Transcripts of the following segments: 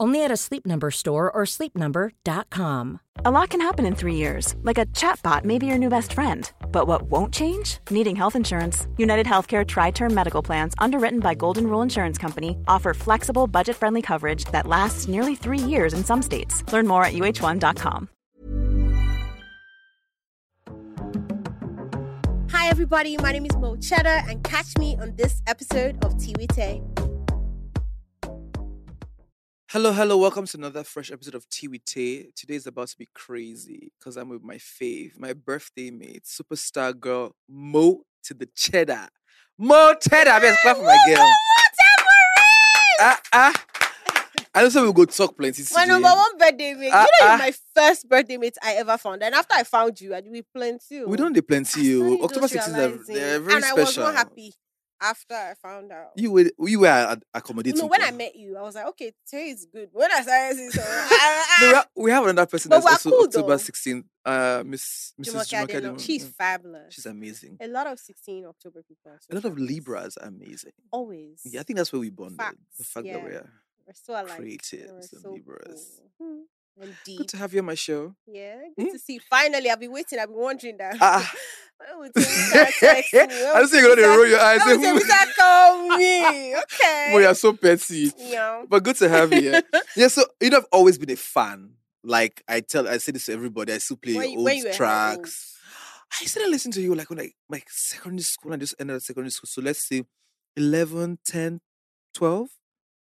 Only at a Sleep Number store or sleepnumber.com. A lot can happen in three years, like a chatbot may be your new best friend. But what won't change? Needing health insurance. United Healthcare Tri Term Medical Plans, underwritten by Golden Rule Insurance Company, offer flexible, budget friendly coverage that lasts nearly three years in some states. Learn more at uh1.com. Hi, everybody. My name is Mo Cheddar, and catch me on this episode of Tiwite. Hello, hello. Welcome to another fresh episode of Tea with Tay. Today is about to be crazy because I'm with my fave, my birthday mate, superstar girl, Mo to the Cheddar. Mo Cheddar! Best clap for my girl. Ah, ah. I don't know some we'll go talk plenty My number one birthday mate. Ah, you know, ah. my first birthday mate I ever found. And after I found you, I did plenty. We don't do plenty. You. October just 16th, are, realizing. they're very and special. I was not happy after I found out. You were, you were ad- accommodating. no, when I met you, I was like, okay, today is good. When I started seeing so, No, we have- another person But that's also cool, October though. 16th. Uh, Miss Mrs. Jumoke Jumoke Adeno, Adeno. She's Mm. fabulous. She's amazing. a lot of 16 October people. so A lot of. Libras are amazing. Always. Yeah, I think that's where we bonded. the Facts, fact that we're We're so alike. creatives We're and so Libras. cool. Hmm. And deep. good to have you on my show. Yeah, good Hmm? to see. you. Finally, I've been waiting. I've been wondering that. Ah. When will Temisa text me? I don't think you're going to roll your eyes. when will Temisa call me? Okay. Well, you're so petty. Yeah. But good to have you. Yeah. yeah, so you know, I've always been a fan. Like I tell, I say this to everybody. I still play When old when you were how tracks. I started listening to you like when I like secondary school. I just ended secondary school. So let's say 11, 10, 12.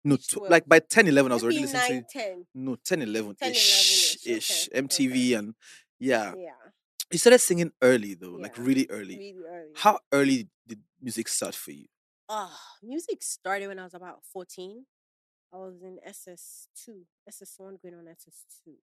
No, tw- like by 10, 11, I was already listening to 9, you. 10. No, 10, 11 10, ish, 11-ish, okay, MTV and yeah. Yeah. You started singing early though, like really early. Really early. How early did music start for you? Oh, music started when I was about 14. I was in SS2, SS1 going on SS2.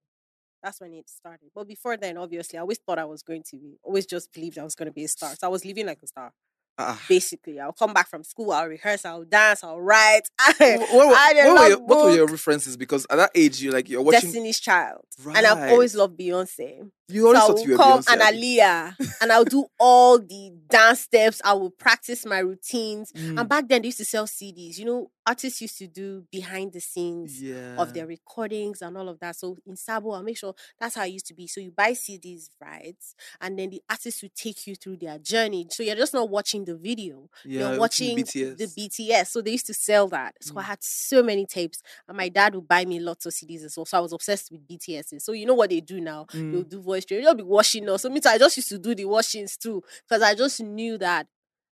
That's when it started. But before then, obviously, I always thought I was going to be, always just believed I was going to be a star. So I was living like a star. Ah, Basically, I'll come back from school, I'll rehearse, I'll dance, I'll write. Wh- what, were- I what were your, what were your references? Because at that age, you're like you're watching. Destiny's Child. And I've always loved Beyonce. You always so I will you were come Beyonce. and Aaliyah, and I'll do all the dance steps. I will practice my routines. Mm, And back then, they used to sell CDs. You know, artists used to do behind the scenes yeah. of their recordings and all of that. So in Sabo, I'll make sure that's how it used to be. So you buy CDs, right? And then the artists will take you through their journey. So you're just not watching the video. yeah, you're watching BTS. the BTS. So they used to sell that. So I Mm. had so many tapes. And my dad would buy me lots of CDs as well. So I was obsessed with BTS. So you know what they do now? They'll Mm. do voice training. They'll be washing us. So me too, I just used to do the washings too. Because I just knew that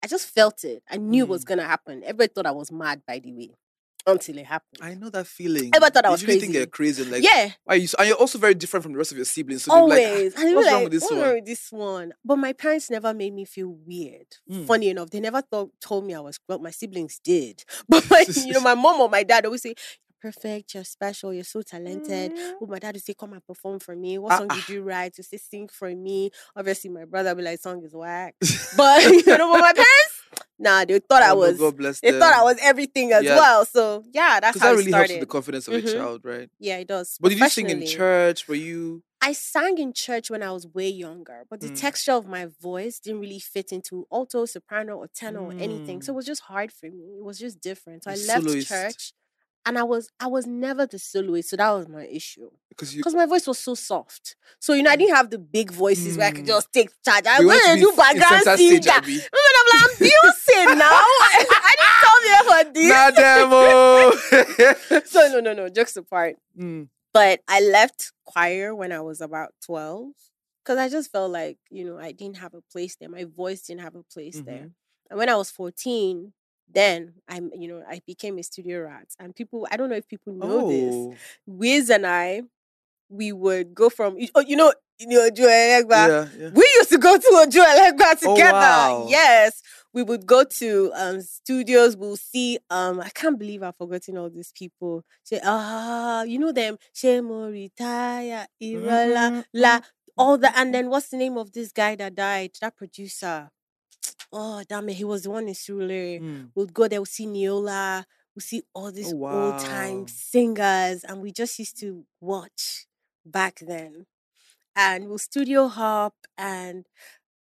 I just felt it. I knew it was Mm. gonna happen. Everybody thought I was mad by the way. Until it happened. I know that feeling. Everyone thought I You was think crazy. you're crazy. Like, yeah, why you? so- And you're also very different from the rest of your siblings. So like, "Ah, always. were what's like, wrong with this what's one? wrong with this one? But my parents never made me feel weird. Mm. Funny enough, they never thought told me I was well, my siblings did. But my, you know, my mom or my dad always say, perfect, you're special, you're so talented. Mm. Oh, my dad would say, Come and perform for me. What Ah, song ah. did you write? To say sing for me. Obviously, my brother would be like, song is whack. But you know, but my parents, nah, they thought I Oh, was God bless they them. thought I was everything as Yeah. well. So yeah, that's how that really helps started. with the confidence of Mhm. a child, right? yeah, it does. But did you sing in church? Were you? I sang in church when I was way younger, but the Mm. texture of my voice didn't really fit into alto, soprano, or tenor, or anything. So Mm. it was just hard for me. It was just different. So I left soloist. church and I was I was never the soloist, so that was my issue. Because you my voice was so soft. So you know, I didn't have the big voices where I could Mm. just take charge. I went to going be to do background singer. stage, I'm like, I'm Beyonce now. I didn't come here for this. Nah, demo. So no, no, no. Jokes apart. Mm. But I left choir when I was about 12 because I just felt like, you know, I didn't have a place there. My voice didn't have a place there. Mhm. And when I was 14, then I'm, you know, I became a studio rat. And people, I don't know if people know this. Oh, Wiz and I, we would go from, you- oh, you know, you know, Elegba. yeah, yeah. We used to go to Ojuelegba Oh, together. wow. Yes. We would go to um studios, we'll see um I can't believe I've forgotten all these people. Say, ah, you know them, Shemo retire, Irala, Mhm, la, all that. And then what's the name of this guy that died? That producer. Oh, damn it, he was the one in Surulere. Mm. We'll go there, we'll see Neola, we'll see all these Oh, old time singers, and we just used to watch back then. And we'll studio hop and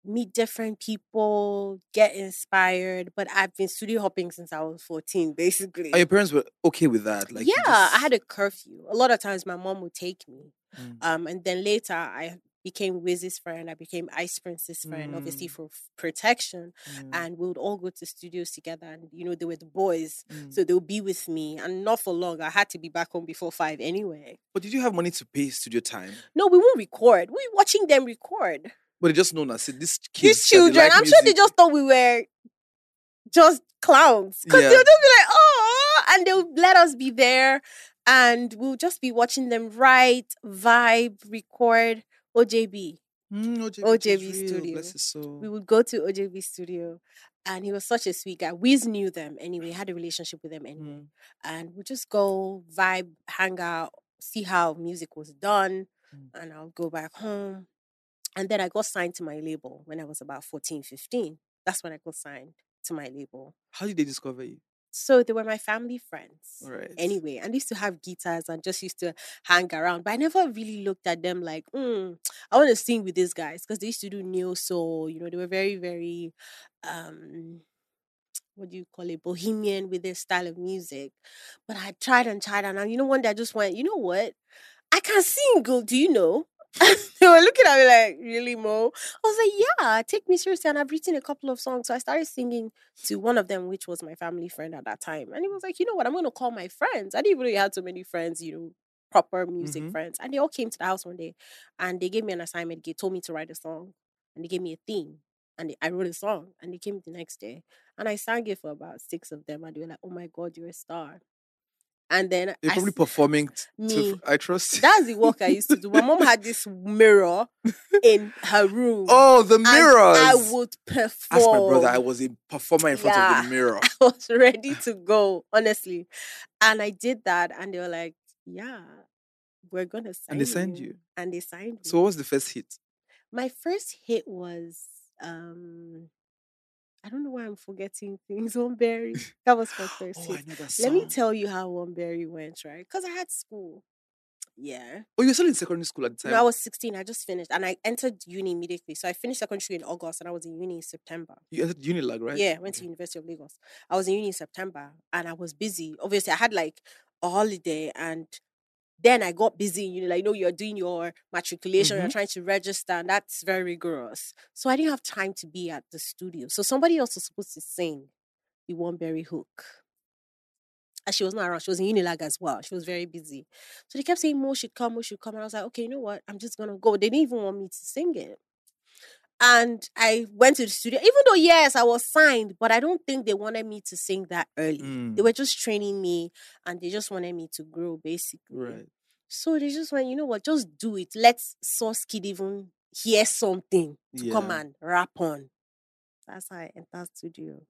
meet different people, get inspired. But I've been studio hopping since I was 14, basically. And your parents were okay with that? Like, yeah, I had a curfew. A lot of times my mom would take me. Mm. Um, and then later I became Wiz's friend, I became Ice Prince's friend, obviously Mm. for f- protection Mm, and we would all go to studios together and you know they were the boys mm. so they'll be with me and not for long i had to be back home before five anyway But did you have money to pay studio time? no we won't record We're watching them record But they just known as these kids. these children like i'm sure they just thought we were just clowns because Yeah. they'll just be like oh and they'll let us be there and we'll just be watching them write vibe record ojb Mm, OJB, OJB studio. Bless his soul. we would go to OJB studio and he was such a sweet guy. We knew them anyway, had a relationship with them anyway. Mm, And we just go vibe, hang out, see how music was done, Mm. and I'll go back home. And then I got signed to my label when I was about 14, 15. That's when I got signed to my label. How did they discover you? So they were my family friends. Right. Anyway, and used to have guitars and just used to hang around. But I never really looked at them like, mm, I want to sing with these guys because they used to do neo soul. You know, they were very, very, um, what do you call it, bohemian with their style of music. But I tried and tried, and I- you know, one day I just went, you know what? I can sing. Do you know? they were looking at me like, really, Mo? I was like, yeah, take me seriously. And I've written a couple of songs. So I started singing to one of them, which was my family friend at that time. And he was like, you know what? I'm going to call my friends. I didn't really have so many friends, you know, proper music Mhm. friends. And they all came to the house one day and they gave me an assignment. They told me to write a song and they gave me a theme. And they- I wrote a song and they came the next day. And I sang it for about six of them. And they were like, oh my God, you're a star. And then You're I probably s- performing t- me. to. I trust. that's the work I used to do. My mom had this mirror in her room. oh, the and mirrors. I would perform. Ask my brother. I was a performer in front of the mirror. I was ready to go, honestly. And I did that, and they were like, "Yeah, we're gonna sign." And they signed you. And they signed me. So what was the first hit? my first hit was, um, I don't know why I'm forgetting things. One berry. That was my first Oh, I hit. know that Let me tell you how one berry went, right? Because I had school. Yeah. Oh, you were still in secondary school at the time. No, I was 16. I just finished, and I entered uni immediately. So I finished secondary in August, and I was in uni in September. you entered Unilag, right? Yeah, I went to University of Lagos. I was in uni in September and I was busy. Obviously, I had like a holiday and then I got busy, you know, like you know, you're doing your matriculation, you're Mhm. trying to register, and that's very rigorous. So I didn't have time to be at the studio. So somebody else was supposed to sing the One Berry Hook. And she was not around. She was in Unilag as well. She was very busy. So they kept saying Mo should come, Mo should come. And I was like, okay, you know what? I'm just gonna go. They didn't even want me to sing it. And I went to the studio, even though yes, I was signed, but I don't think they wanted me to sing that early. They Mm, were just training me and they just wanted me to grow basically. right. So they just went, you know what, just do it. Let Sauce Kid even hear something to come and rap on. That's how I entered the studio.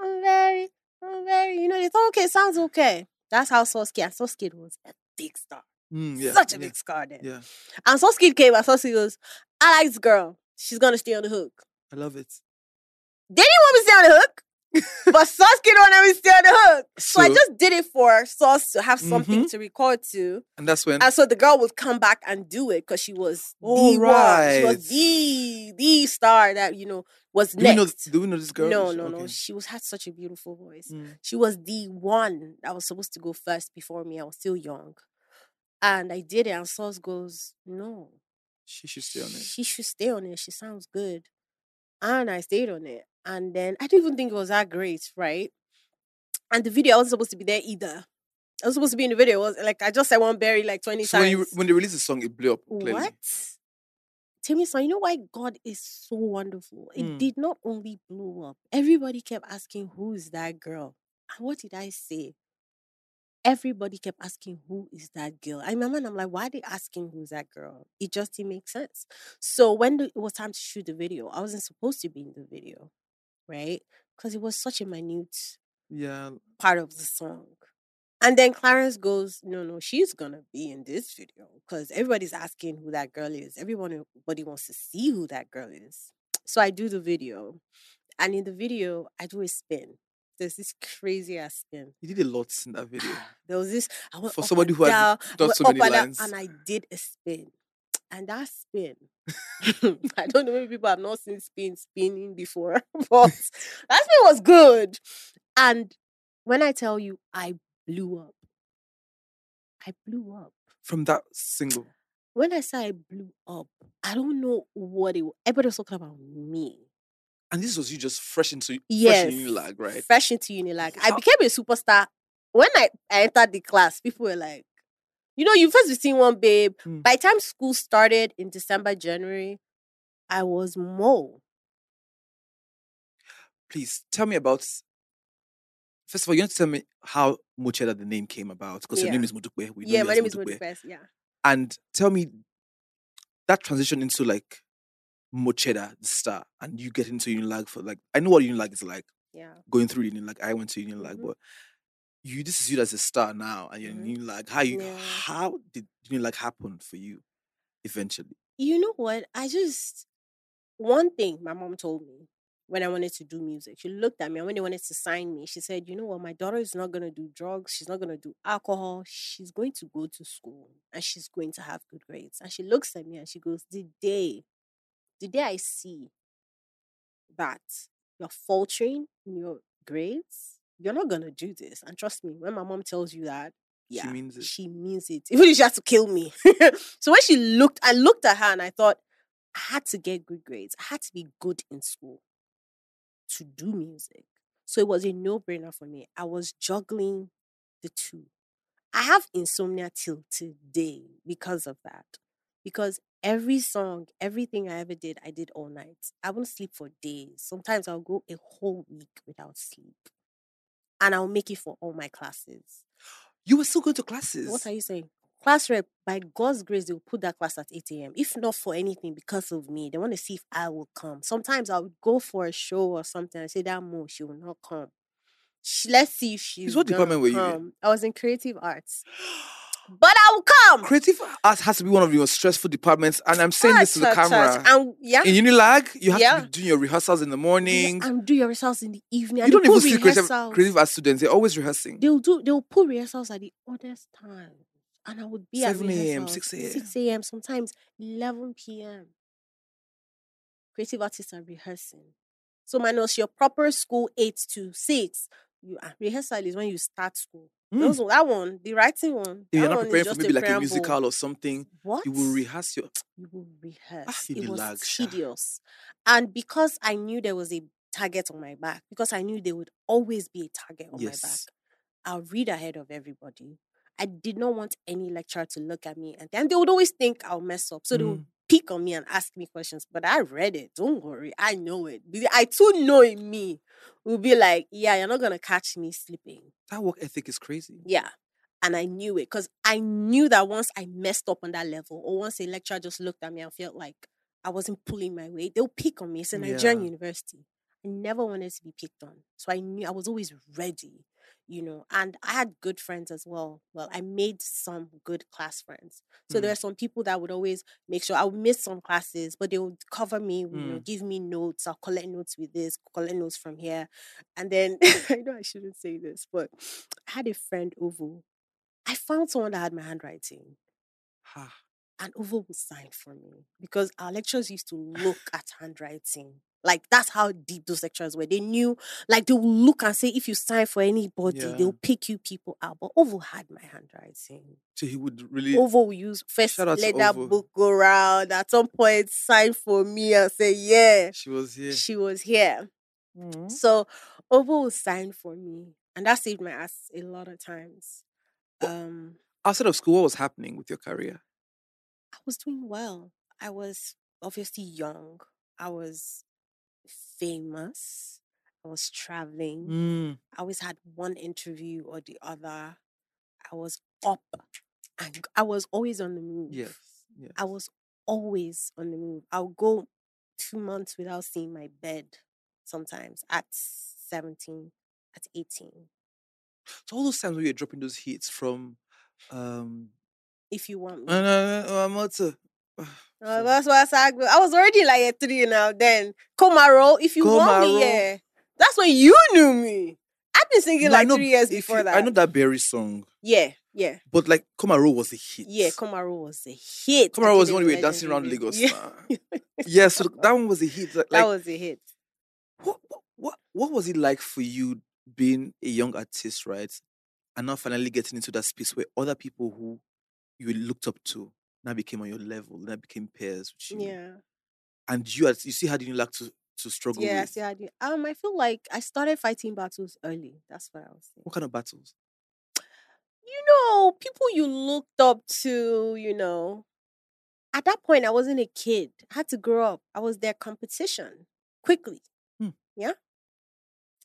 I'm very, I'm very, you know, they thought, okay, sounds okay. That's how Sauce Kid, and Sauce Kid was a big star. Mm, yeah. Such a yeah, big star then. Yeah. And Sauce Kid came and Sauce Kid goes, I like this girl. She's gonna stay on the hook. I love it. Didn't want me to stay on the hook. but Sauce didn't want me stay on the hook. So, I just did it for Sauce to have something Mhm. to record to. And that's when And so the girl would come back and do it because she was All the one. She was the the star that you know was do we know next. do we know this girl? no, no, no. She was had such a beautiful voice. Mm. She was the one that was supposed to go first before me. I was still young. And I did it, and Sauce goes, No, She should stay on it. she should stay on it. She sounds good. And I stayed on it. And then I didn't even think it was that great, right? And the video, I wasn't supposed to be there either. I was supposed to be in the video. It was like I just said one berry like 20 So when times. you when they released the song, it blew up clearly. What? Timmy son, you know why God is so wonderful? It Mm. did not only blow up. Everybody kept asking, Who is that girl? And what did I say? Everybody kept asking, Who is that girl? I remember and I'm like, why are they asking who's that girl? It just didn't make sense. So when the, it was time to shoot the video, I wasn't supposed to be in the video, right? Because it was such a minute Yeah. part of the song. And then Clarence goes, No, no, she's gonna be in this video because everybody's asking who that girl is. Everyone everybody wants to see who that girl is. So I do the video. And in the video, I do a spin. There's this crazy ass spin. You did a lot in that video. Ah, there was this I went For somebody who I done so many and lines. and I did a spin. And that spin, I don't know, maybe people have not seen spin spinning before, but that spin was good. And when I tell you, I blew up. I blew up. From that single. When I say I blew up, I don't know what it was. Everybody was talking about me. And this was you just fresh into Yes. fresh in Unilag, right? Fresh into Unilag. I became a superstar. When I, I entered the class, people were like, you know, you first be seeing one babe. Mm. By the time school started in December, January, I was Mo. Please tell me about First of all, you have to tell me how Mocheda the name came about because your name is Modupe. Yeah, my name is Modupe. Yeah. And tell me that transition into like Mocheda, the star, and you get into Unilag for like I know what Unilag is like Yeah. going through Unilag. I went to Unilag, Mhm. but you this is you as a star now, and you're Mhm. in Unilag. How you Yeah. how did Unilag happen for you eventually? You know what? I just one thing my mom told me when I wanted to do music. She looked at me and when they wanted to sign me, she said, "You know what? My daughter is not going to do drugs. She's not going to do alcohol. She's going to go to school and she's going to have good grades." And she looks at me and she goes, "The day, the day I see that you're faltering in your grades, you're not to do this." And trust me, when my mom tells you that, yeah, She means it. She means it. Even if she has to kill me. so when she looked, I looked at her and I thought, I had to get good grades. I had to be good in school to do music. So it was a no brainer for me. I was juggling the two. I have insomnia till today because of that. Because every song, everything I ever did, I did all night. I wouldn't sleep for days. Sometimes I'll go a whole week without sleep. And I'll make it for all my classes. You were still going to classes. What are you saying? Class rep, by God's grace, they'll put that class at 8 a.m. If not for anything, because of me, they want to see if I will come. Sometimes I would go for a show or something and say that more, she will not come. She, let's see if she's what department were you in? I was in creative arts, but I will come. Creative art has to be one of your stressful departments, and I'm saying this to the Touch, touch, camera. touch. And yeah, In Unilag, you have to Yeah. be doing your rehearsals in the morning. and do your rehearsals in the evening. you don't even see creative, creative art students; they're always rehearsing. They'll do. They'll put rehearsals at the oddest time, and I would be at 7 a.m., 6 a.m.. 6 a.m. Sometimes 11 p.m. Creative artists are rehearsing. So minus your proper school eight to six. You ah, rehearsal is when you start school. Mm. Those that one, the writing one. If you're not preparing for maybe like a musical or something, What you will rehearse your. you will rehearse. it was lag, tedious. And because I knew there was a target on my back, because I knew there would always be a target on my back, I'll read ahead of everybody. I did not want any lecturer to look at me and then they would always think I'll mess up. So they would Mm. pick on me and ask me questions. But I read it. Don't worry. I know it. I too know in me will be like, yeah, you're not gonna catch me sleeping. That work ethic is crazy. Yeah. And I knew it because I knew that once I messed up on that level, or once a lecturer just looked at me and felt like I wasn't pulling my weight, they'll pick on me. It's a Nigerian Yeah. university. I never wanted to be picked on. So I knew I was always ready. You know, and I had good friends as well. Well, I made some good class friends. So there Mm. are some people that would always make sure I would miss some classes, but they would cover me, you know, Mm. give me notes. I'll collect notes with this, collect notes from here. And then I know I shouldn't say this, but I had a friend, Ovo. I found someone that had my handwriting Ha. and Ovo would sign for me because our lecturers used to look at handwriting. Like that's how deep those lecturers were. They knew, like they would look and say, if you sign for anybody, Yeah. they'll pick you people out. But Ovo had my handwriting. So he would really. Ovo will use first Shout out to let that book go round. At some point, sign for me and say, yeah, She was here. she was here. Mm. So Ovo will sign for me. And that saved my ass a lot of times. Um Outside of school, what was happening with your career? I was doing well. I was obviously young. I was famous. I was traveling. Mm. I always had one interview or the other. I was up and I was always on the move. Yes. Yes. I was always on the move. I'll go two months without seeing my bed sometimes at 17, at 18. So all those times when you're dropping those hits from, um, If you want me. no, no, no, I'm not to. Uh, so- that's why I said I was already like a three now. Then Komaro, if you want me, yeah. That's when you knew me. I've been singing No, like know three years before you- that. I know that Berry song, Yeah, yeah, but like Komaro was a hit. yeah. Komaro was a hit. Komaro was the one we were dancing around. Lagos. Yeah, yeah, so that one was a hit. Like, that was a hit. what, what, what, what was it like for you being a young artist, right? And now finally getting into that space where other people who you looked up to now became on your level, now became peers with you. Yeah, And you, had- you see how did you like to, to struggle yeah. with? See, I. Um, I feel like I started fighting battles early. That's what I was saying. What kind of battles? you know, people you looked up to, you know. At that point, I wasn't a kid. I had to grow up. I was their competition quickly. Hmm. Yeah.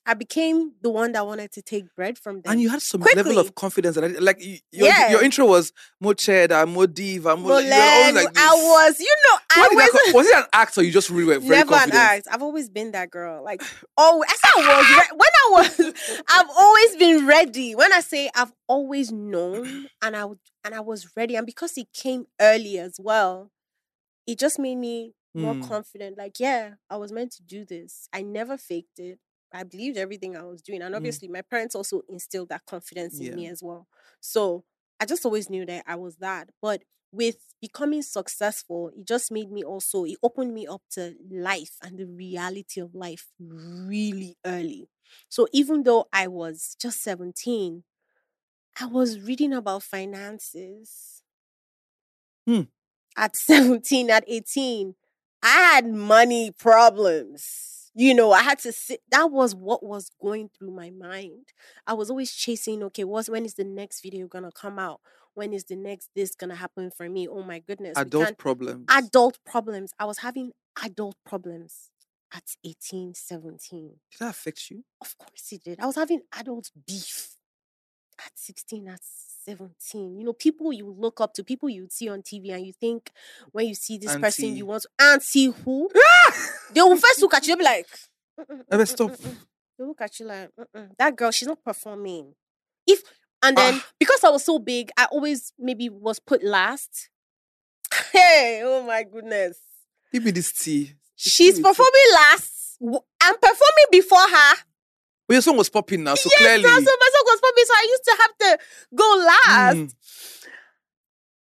I became the one that wanted to take bread from them. And you had some level of confidence. That I, like your, Yeah. your intro was more cheddar, more diva, more. Well, like, you always like this. I was, you know, I did that was was it an act or you just really were very never an act. I've always been that girl. Like, oh, I said I was re- when I was. I've always been ready. When I say I've always known, and I and I was ready, and because it came early as well, it just made me more Mm. confident. Like, yeah, I was meant to do this. I never faked it. I believed everything I was doing, and Mm. obviously, my parents also instilled that confidence in me as well. So I just always knew that I was that. But with becoming successful, it just made me also, it opened me up to life and the reality of life really early. So even though I was just 17, I was reading about finances. Hmm. At 17, at 18, I had money problems. You know, I had to sit. That was what was going through my mind. I was always chasing, okay, what's when is the next video gonna come out? When is the next this gonna happen for me? Oh my goodness. Adult problems. adult problems. I was having adult problems at 18, 17. Did that affect you? Of course it did. I was having adult beef at 16, at 17. You know, people you look up to, people you see on TV, and you think when you see this person, you want to auntie who? they will first look at you, they'll be like, "Mm-mm, stop. They look at you like, "Mm-mm, that girl, she's not performing. If and then Ah. because I was so big, I always maybe was put last. Hey, oh my goodness. Give me this tea. She's give me tea. performing last. I'm performing before her. But your song was popping now, so yes, clearly. that's what my song was popping. So I used to have to go last. Mm.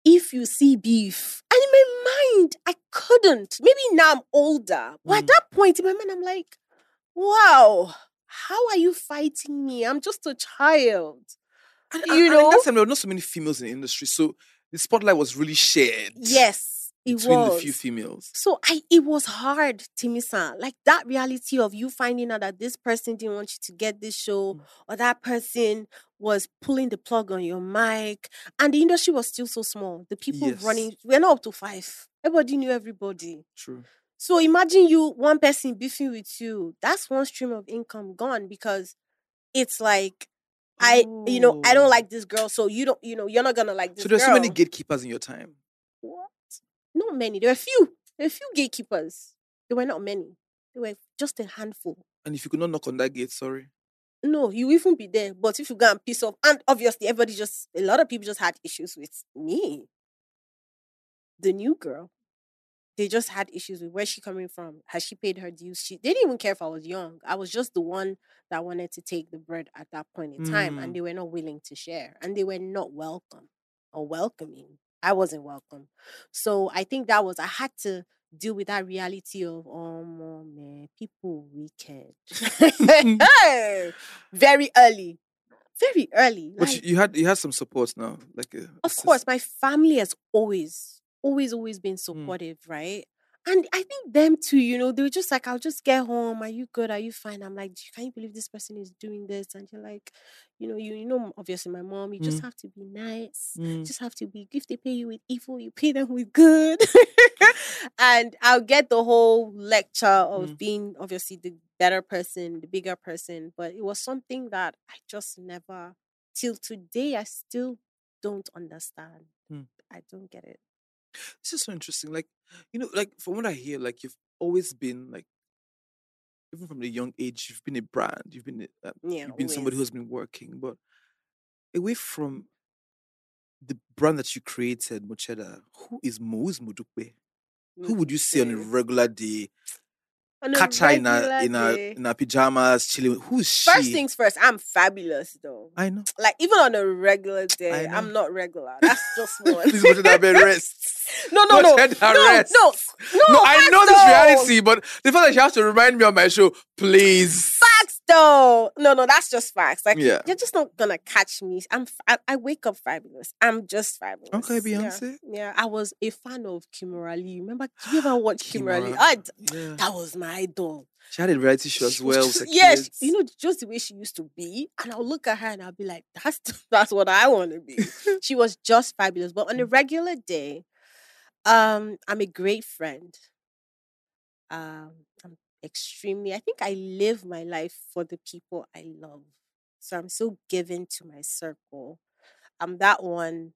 If you see beef, and in my mind, I couldn't. Maybe now I'm older, but at Mm. that point in my mind, I'm like, wow, how are you fighting me? I'm just a child. And, you and- and know? at that time, there were not so many females in the industry, so the spotlight was really shared. Yes, it between was. the few females. So I it was hard, Timisa. Like that reality of you finding out that this person didn't want you to get this show, Mm. or that person was pulling the plug on your mic, and the industry was still so small. The people Yes. running, we're not up to five. Everybody knew everybody. True. So imagine you one person beefing with you. That's one stream of income gone because it's like I, you know, I Oh. don't like this girl, so you don't, you know, you're not gonna like this So there's girl. so many gatekeepers in your time. Not many. There were few. There were a few gatekeepers. There were not many. There were just a handful. And if you could not knock on that gate, sorry. no, you even be there. But if you go and piss off, and obviously everybody just a lot of people just had issues with me. The new girl. They just had issues with where she coming from? Has she paid her dues? She they didn't even care if I was young. I was just the one that wanted to take the bread at that point in time, and Mm. they were not willing to share, and they were not welcome or welcoming. I wasn't welcome. So I think that was I had to deal with that reality of oh man, people wicked. very early. Very early. But like- you, you had you had some support now, like uh, of course, my family has always, always, always been supportive, right? And I think them too, you know, they were just like, I'll just get home. Are you good? Are you fine? I'm like, can you believe this person is doing this? And you're like, you know, you, you know, obviously my mom, you just Mm. have to be nice. Mm. Just have to be, if they pay you with evil, you pay them with good. and I'll get the whole lecture of Mm. being obviously the better person, the bigger person. But it was something that I just never, till today, I still don't understand. Mm. I don't get it. This is so interesting. Like, you know, like from what I hear, like you've always been like, even from the young age, you've been a brand. You've been uh, Yeah, you've been somebody who's been working, but away from the brand that you created, Mocheda, who is Mo? Who's Modupe? Who would you see on a regular day? A Catch her in a in a day. in her pajamas, chilling. Who's she? First things first, I'm fabulous though. I know. Like even on a regular day. I'm not regular. That's just one. Please Mocheda, bed rest. no, no, no, no, rest. no, no. No, I know this reality, but the fact that you have to remind me on my show, please. Facts though. No, no, that's just facts. Like Yeah. you're just not gonna catch me. I'm. I, I wake up fabulous. I'm just fabulous. Okay, Yeah. Beyonce. Yeah, I was a fan of Kimberly. Remember? Did you ever watch Kimberly? Kimora. I d- Yeah. that was my idol. She had a reality show as well. just- with yeah, she- kids. you know, just the way she used to be, and I'll look at her and I'll be like, "That's that's what I want to be." she was just fabulous. But Mm. on a regular day, um, I'm a great friend. Um, extremely. I think I live my life for the people I love. So I'm so given to my circle. I'm that one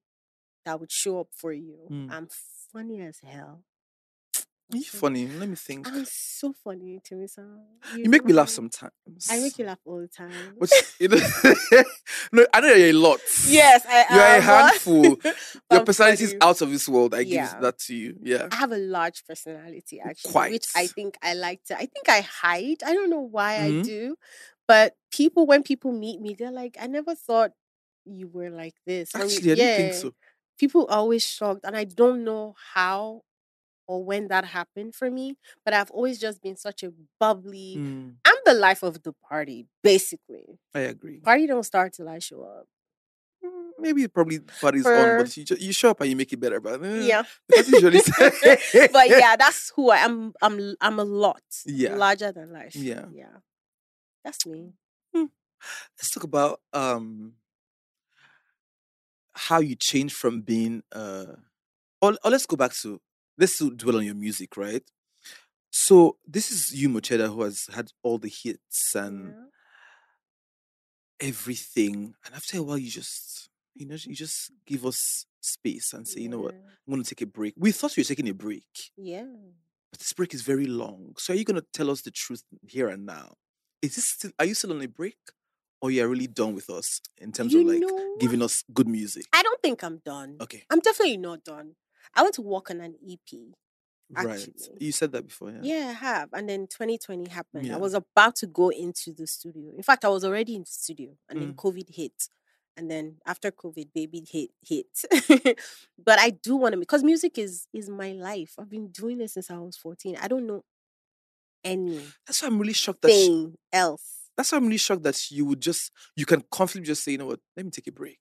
that would show up for you. Mm. I'm funny as hell. You funny? Let me think. I'm so funny, Teresa. You make me laugh sometimes. I make you laugh all the time. But you know, no, I know you're a lot. Yes, I am. You're a handful. Your personality is out of this world. I give Yeah. that to you. Yeah. I have a large personality, actually, which I think I like to. I think I hide. I don't know why Mhm. I do, but people, when people meet me, they're like, "I never thought you were like this." Actually, I didn't think so. People are always shocked, and I don't know how or when that happened for me. But I've always just been such a bubbly. Mm, I'm the life of the party, basically. I agree. Party don't start till I show up. Mm, Maybe probably party's For- on, but you, you show up and you make it better. But eh, Yeah. that's usually but yeah, that's who I am. I'm I'm a lot. Yeah. Larger than life. Yeah. Yeah. That's me. let's talk about um how you changed from being uh or, or let's go back to let's dwell on your music right? So this is you mocheda who has had all the hits and Yeah. everything and after a while you just you know you just give us space and say you know what? I'm going to take a break. We thought you were taking a break Yeah. but this break is very long. So are you going to tell us the truth here and now? Is this still are you still on a break or you're really done with us in terms You of like know giving us good music? I don't think I'm done. okay. I'm definitely not done. I want to work on an EP. right you said that before yeah Yeah, I have. And then 2020 happened. Yeah. I was about to go into the studio. In fact, I was already in the studio and then Mm. COVID hit. And then after COVID, baby hit hit. but I do want to because music is is my life. I've been doing this since I was 14. I don't know any that's why i'm really shocked that you- else. that's why i'm really shocked that you would just you can confidently just say you know what let me take a break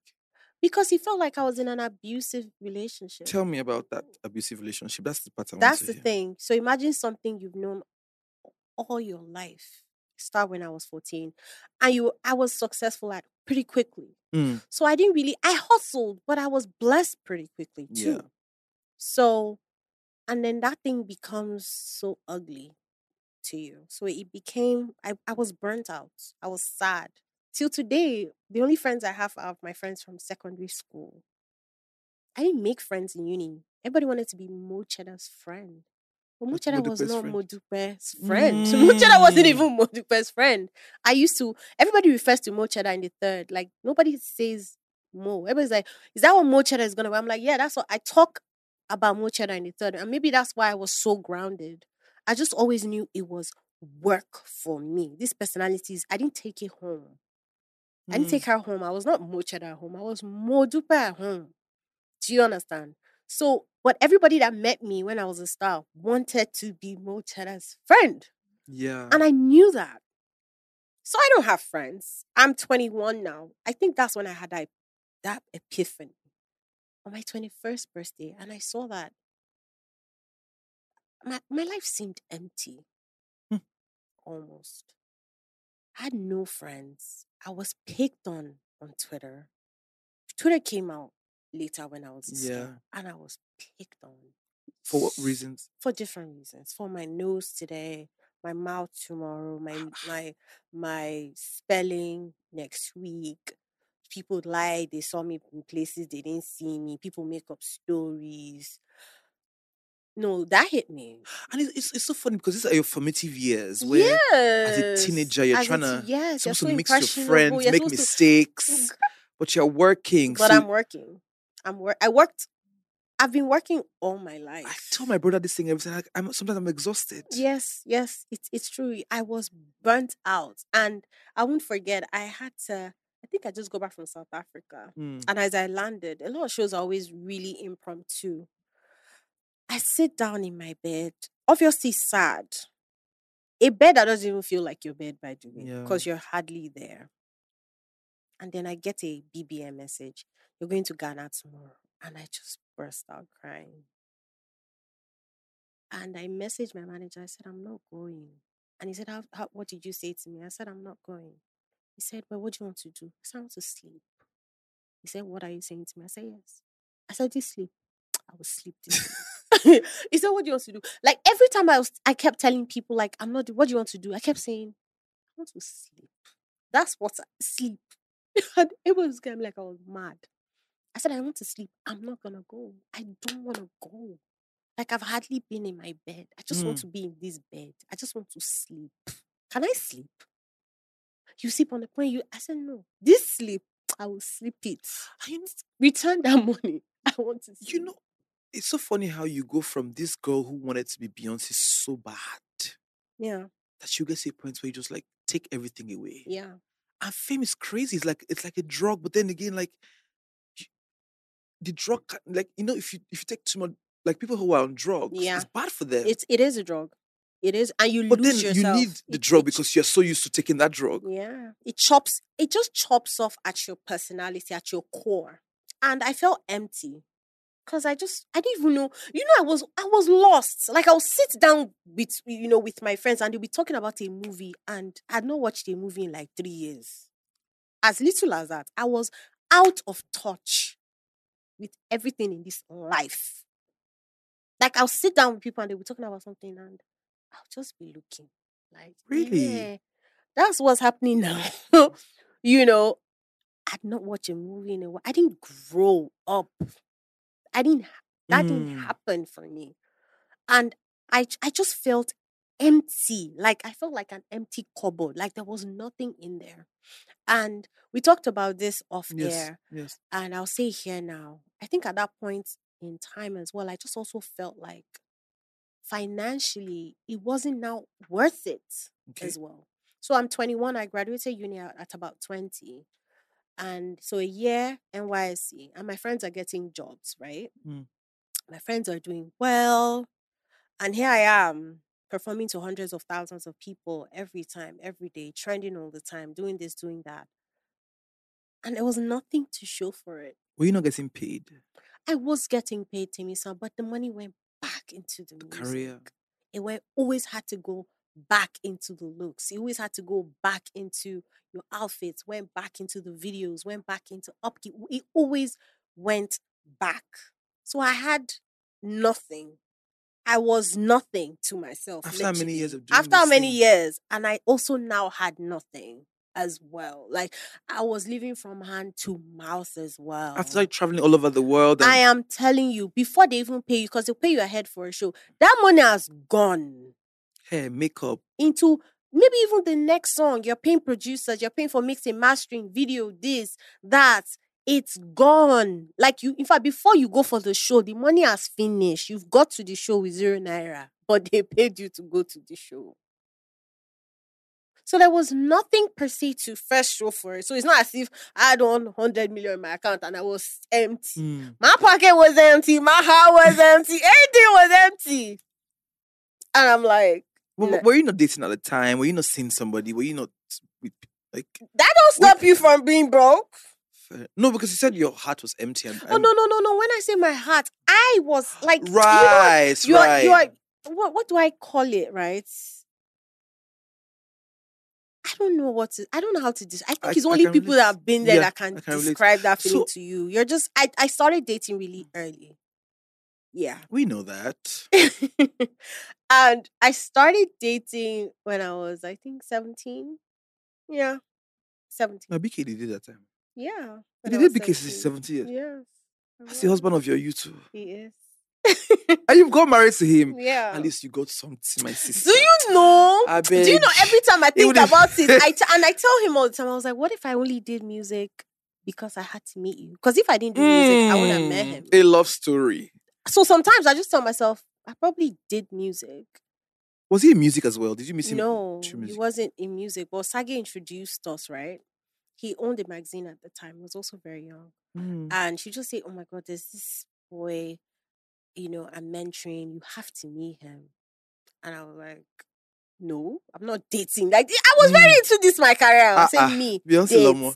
Because he felt like I was in an abusive relationship. tell me about that abusive relationship that's the part I want That's the hear. thing. So imagine something you've known all your life. Start when I was 14. And you I was successful at pretty quickly. Mm, So I didn't really I hustled, but I was blessed pretty quickly too. Yeah. So and then that thing becomes so ugly to you. So it became I, I was burnt out. I was sad. Till today, the only friends I have are my friends from secondary school. I didn't make friends in uni. Everybody wanted to be Mo Cheddar's friend. But What's Mocheda was not friend? Modupe's friend. Mocheda wasn't Mm. even Modupe's friend. I used to, everybody refers to Mocheda in the third. Like, nobody says Mo. Everybody's like, is that what Mocheda is going to be? I'm like, yeah, that's what I talk about Mocheda in the third. And maybe that's why I was so grounded. I just always knew it was work for me. These personalities, I didn't take it home. I didn't Mm. take her home. I was not Mocheda at home. I was Modupe at home. Do you understand? So, but everybody that met me when I was a star wanted to be Mocheda's friend. Yeah. And I knew that. So I don't have friends. I'm 21 now. I think that's when I had that, that epiphany on my 21st birthday. And I saw that my, my life seemed empty. Hmm. Almost. I had no friends. I was picked on on Twitter. Twitter came out later when I was a star, Yeah. and I was picked on For what reasons? for different reasons. For my nose today, my mouth tomorrow, my my my spelling next week. People lie, they saw me in places they didn't see me. People make up stories. No, that hit me. And it's, it's, it's so funny because these are your formative years where as a Yes. teenager you're As trying to yes, you're supposed so to mix your friends, you're make supposed to- mistakes, but you're working. But so I'm working. I'm work. I worked. I've been working all my life. I tell my brother this thing every time. Like, I'm sometimes I'm exhausted. Yes, yes, it's it's true. I was burnt out, and I won't forget. I had to. I think I just go back from South Africa, Mm. and as I landed, a lot of shows are always really impromptu. I sit down in my bed, obviously sad. A bed that doesn't even feel like your bed, by the way, Yeah. because you're hardly there. And then I get a BBM message. You're going to Ghana tomorrow, and I just burst out crying. And I messaged my manager. I said, I'm not going. And he said, how, how, What did you say to me? I said, I'm not going. He said, Well, what do you want to do? I said, I want to sleep. He said, What are you saying to me? I said, Yes. I said, This sleep. I will sleep this he said, What you want to do? Like every time I was I kept telling people, like, I'm not what do you want to do? I kept saying, I want to sleep. That's what I, sleep. and it was getting me like I was mad. I said, I want to sleep. I'm not gonna go. I don't wanna go. Like I've hardly been in my bed. I just want Mm. to be in this bed. I just want to sleep. Can I sleep? You sleep on the point you I said no. This sleep, I will sleep it. I you know, Return that money. I want to sleep. you know, it's so funny how you go from this girl who wanted to be Beyonce so bad Yeah, that you get to a point where you just like take everything away. yeah. And fame is crazy. It's like it's like a drug, but then again, like you- the drug, ca- like you know, if you if you take too much, like people who are on drugs, Yeah. it's bad for them. It's it is a drug. It is, and you lose yourself. but then lose you need the It- drug it because you're so used to taking that drug. Yeah. It chops, it just chops off at your personality, at your core. And I felt empty. Cause I just I didn't even know, you know, I was I was lost. Like I'll sit down with you know with my friends and they'll be talking about a movie and I'd not watched a movie in like three years. As little as that, I was out of touch with everything in this life. Like I'll sit down with people and they'll be talking about something and I'll just be looking. Like Really? yeah, that's what's happening now. you know, I'd not watched a movie in a while. I didn't grow up. I didn't. ha- That didn't Mm. happen for me, and I I just felt empty. Like I felt like an empty cupboard. Like there was nothing in there. And we talked about this off Yes, air, yes. and I'll say here now. I think at that point in time as well, I just also felt like financially it wasn't now worth it Okay. as well. So I'm 21. I graduated uni at, at about 20. And so a year NYSC, and my friends are getting jobs, right? Mm. My friends are doing well. And here I am performing to hundreds of thousands of people every time, every day, trending all the time, doing this, doing that. And there was nothing to show for it. Were you not getting paid? I was getting paid, Timisa, but the money went back into the, music. career. It went always had to go back into the looks. It always had to go back into your outfits, went back into the videos, went back into upkeep. It always went back. So I had nothing. I was nothing to myself. After how many years of doing After how many thing? years? And I also now had nothing. as well. Like I was living from hand to mouth as well. After like traveling all over the world, and I am telling you, before they even pay you, because they'll pay you ahead for a show, that money has gone hair, makeup. into maybe even the next song. You're paying producers, you're paying for mixing, mastering, video, this, that. It's gone. Like you, in fact, before you go for the show, the money has finished. You've got to the show with zero naira, but they paid you to go to the show. So there was nothing per se to first show for it. So it's not as if I had 100 million in my account and I was empty. Mm. My pocket was empty. My heart was empty. Everything was empty. And I'm like, No. were you not dating at the time? Were you not seeing somebody? Were you not like that don't stop you from being broke. no? Because you said your heart was empty. And, Oh no, no, no, no. When I say my heart, I was like you know, right, you are, right. you are what what do I call it, right? I don't know what to I don't know how to dis- I think I- it's only people relate. that have been there Yeah, that can, can relate. describe that feeling So- to you. You're just I, I started dating really mm. early. Yeah. we know that. and I started dating when I was, I think, 17. Yeah. 17. No, BK did that time. Yeah. He did BK since 17. 70 years. Yes. I That's the husband of your you too. He is. And you've got married to him. yeah. At least you got something, my sister. Do you know? I Do you know every time I think about it, I t- and I tell him all the time, I was like, what if I only did music because I had to meet you? Because if I didn't do music, I wouldn't have met Mm, him. A love story. So sometimes I just tell myself, I probably did music. Was he in music as well? Did you miss him? No, he wasn't in music. Well, Sage introduced us, right? He owned a magazine at the time. He was also very young. Mm. And she just said, Oh my God, there's this boy, you know, I'm mentoring. You have to meet him. And I was like, No, I'm not dating. Like I was very Mm. into this my career. I was saying ah, me. Beyonce date.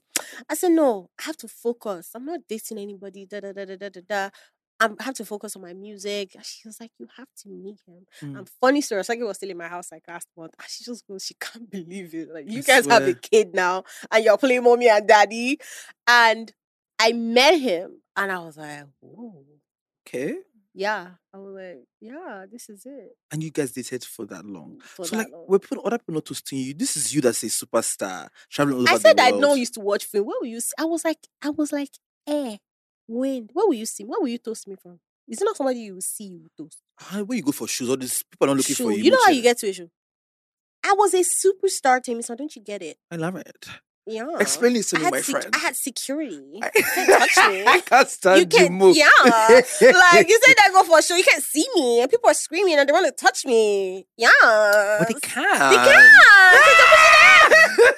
I said, No, I have to focus. I'm not dating anybody. Da da da da da da I have to focus on my music. She was like, You have to meet him. Mm. And funny story, Sage was still in my house like last month. And she just goes, She can't believe it. Like, you I guys have a kid now and you're playing mommy and daddy. And I met him and I was like, Whoa. Okay. Yeah. I was like, Yeah, this is it. And you guys dated for that long. For so that like long. we're putting other people not toasting you. This is you that's a superstar traveling all over I said I know used to watch film. Where were you? I was like, I was like, eh, when? Where will you see? me? Where will you toast me from? Is it not somebody you will see you toast? Ah, when you go for shoes, all these people are not looking for you. You know how you get to a show? I was a superstar, so don't you get it? I love it. Yeah. Explain this to me, my sec- friend. I had security. I You can't touch me. I can't stand you can't, move. yeah. like you said, that go for a show. You can't see me, and people are screaming and they want to touch me. Yeah, But they can. They can. 'cause I'm pushing them.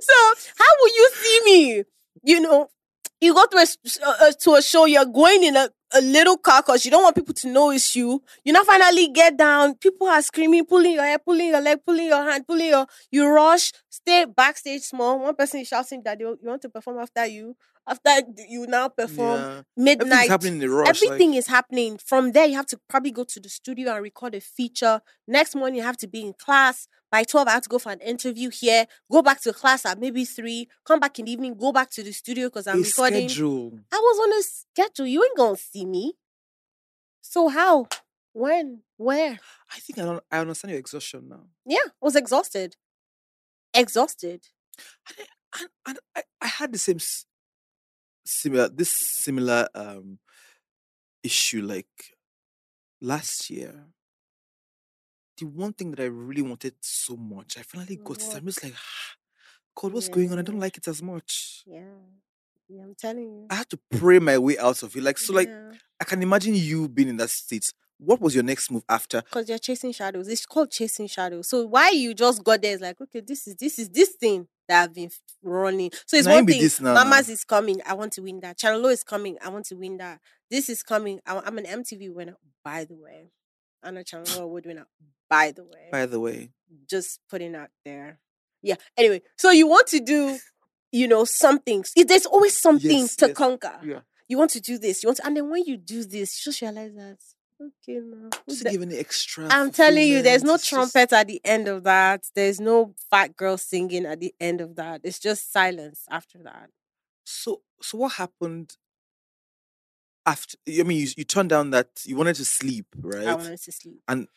so how will you see me? You know, you go to a, uh, uh, to a show. You're going in a, a little car because you don't want people to know it's you. You now finally get down. People are screaming, pulling your hair, pulling your leg, pulling your hand, pulling your. You rush, stay backstage small. One person is shouting that they, you want to perform after you. After you now perform Yeah. Midnight. happening in a rush. like- Everything is happening. From there, you have to probably go to the studio and record a feature. Next morning, you have to be in class. By 12, I have to go for an interview here. Go back to class at maybe 3. Come back in the evening. Go back to the studio because I'm a recording. schedule. I was on a schedule. You ain't going to see me. So how? When? Where? I think I don't. I understand your exhaustion now. Yeah, I was exhausted. Exhausted. And, I- and I, I had the same similar this similar um issue like last year. The one thing that I really wanted so much, I finally got it. I'm just like, "Ah, God, what's going on? I don't like it as much. Yeah. Yeah, I'm telling you. I had to pray my way out of it. Like, so, like, I can imagine you being in that state. What was your next move after? because you're chasing shadows. It's called chasing shadows. So why you just got there is like, okay, this is this is this thing that I've been running. So it's Now one thing. this now, Mamas now. is coming. I want to win that. Channel O is coming. I want to win that. This is coming. I, am an MTV winner, by the way. I'm a Channel O award winner, by the way. By the way, Just putting out there. Yeah. Anyway, so you want to do, you know, something. There's always something Yes, to yes. conquer. yeah. You want to do this. You want, to, and then when you do this, you just realize that. Okay, now. who's give extra. I'm telling you, there's no it's just- trumpet at the end of that. There's no fat girl singing at the end of that. It's just silence after that. So, so what happened after? I mean, you, you turned down that you wanted to sleep, right? I wanted to sleep. And-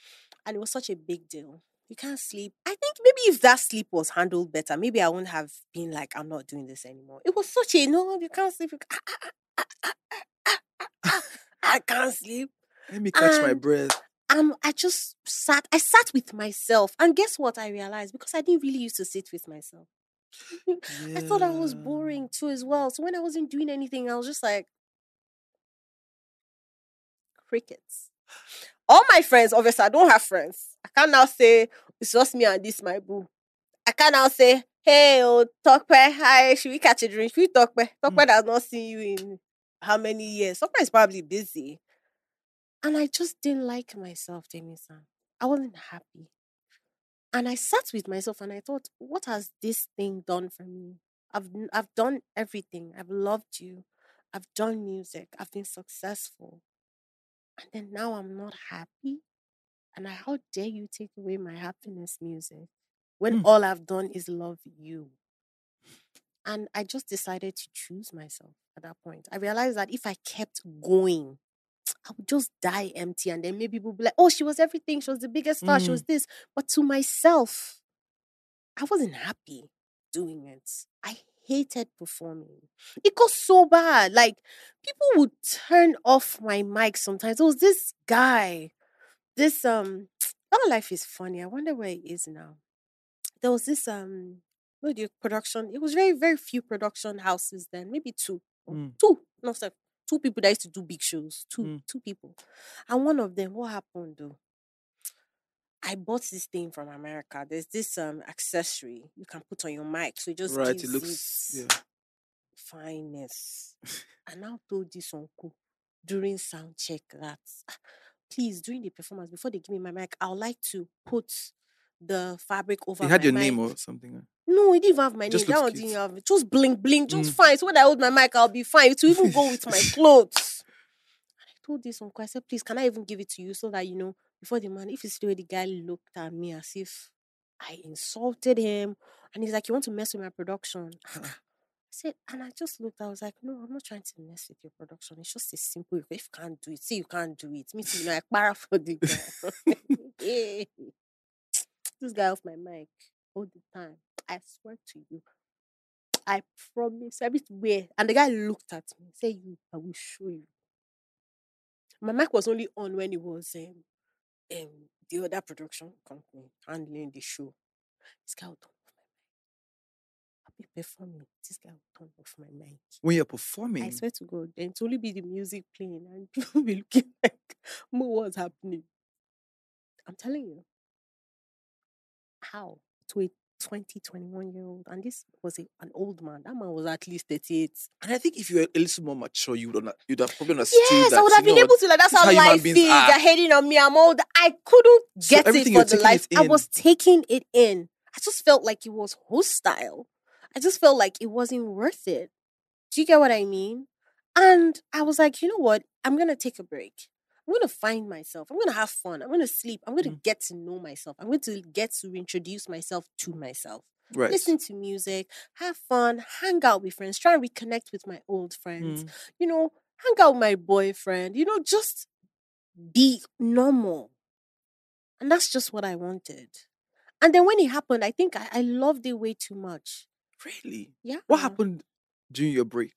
and it was such a big deal. You can't sleep. I think maybe if that sleep was handled better, maybe I wouldn't have been like, I'm not doing this anymore. It was such a no, you can't sleep. You ca- ah, ah, ah, ah, ah, ah, ah, I can't sleep. Let me catch my breath. um, I just sat. I sat with myself, and guess what? I realized because I didn't really used to sit with myself. I thought I was boring too as well. So when I wasn't doing anything, I was just like crickets. All my friends, obviously, I don't have friends. I can't now say it's just me and this my boo. I can't now say, hey, oh, Tokpe, hi, should we catch a drink? Should we Tokpe? Tokpe has not seen you in how many years? Tokpe is probably busy. And I just didn't like myself, Jamie-san. I wasn't happy. And I sat with myself and I thought, what has this thing done for me? I've I've done everything. I've loved you. I've done music. I've been successful. And then now I'm not happy. And I, how dare you take away my happiness music when Hmm. all I've done is love you? And I just decided to choose myself at that point. I realized that if I kept going, I would just die empty. And then maybe people would be like, oh, she was everything. She was the biggest star. She Mm. was this. But to myself, I wasn't happy doing it. I hated performing. It got so bad. Like people would turn off my mic sometimes. There was this guy, this um our life is funny. I wonder where he is now. There was this um what do you production? It was very, very few production houses then, maybe two. Mm. Two, no. Two people that used to do big shows. Two, Mm. two people. And one of them, what happened though? I bought this thing from America. There's this um accessory you can put on your mic, so it just Right, it looks it yeah. fineness. I now told this uncle during sound check that "Ah, please during the performance before they give me my mic, I would like to put the fabric over It had your mic. name or something. No, it didn't even have my Just name. That one cute. didn't have it. Just blink, blink, just Mm. fine. So when I hold my mic, I'll be fine. It will even go with my clothes. And I told this uncle, I said, please, can I even give it to you so that you know before the man, if you see the way the guy looked at me as if I insulted him, and he's like, You want to mess with my production? I said, and I just looked, I was like, No, I'm not trying to mess with your production. It's just a simple. If you can't do it, see you can't do it. Me too, you know, I para for the guy. This guy off my mic all the time. I swear to you. I promise I everywhere. And the guy looked at me, say, You, I will show you. My mic was only on when it was um, um the other production company handling the show. This guy will turn off my mic. I'll be performing. This guy will turn off my mic. When you're performing? I swear to God, then it only be the music playing and people will be looking like, "Mo, what's happening? I'm telling you. How? To a 20, 21 year old. And this was a, an old man. That man was at least 38. and I think if you were a little more mature, you would have, you'd have probably understood Yes, that. I would have been know able to. Like, that's how, how life is. are. They're hating on me. I'm old. I couldn't So get it for the life. I was taking it in. I just felt like it was hostile. I just felt like it wasn't worth it. Do you get what I mean? And I was like, you know what? I'm gonna take a break. I'm gonna find myself. I'm gonna have fun. I'm gonna sleep. I'm gonna Mm. get to know myself. I'm going to get to introduce myself to myself. Right. Listen to music, have fun, hang out with friends, try and reconnect with my old friends. Mm. You know, hang out with my boyfriend. You know, just be normal. And that's just what I wanted. And then when it happened, I think I, I loved it way too much. Really? Yeah. What happened during your break?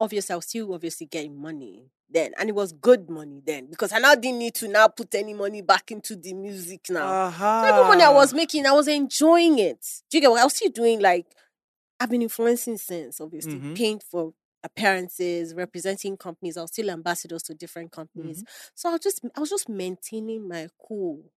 Obviously, I was still obviously getting money then. And it was good money then. Because I now didn't need to now put any money back into the music now. Aha. So every money I was making, I was enjoying it. Do you get what I was still doing? Like, I've been influencing since, obviously, Mhm. paying for appearances, representing companies. I was still ambassadors to different companies. So I was just, I was just maintaining my cool,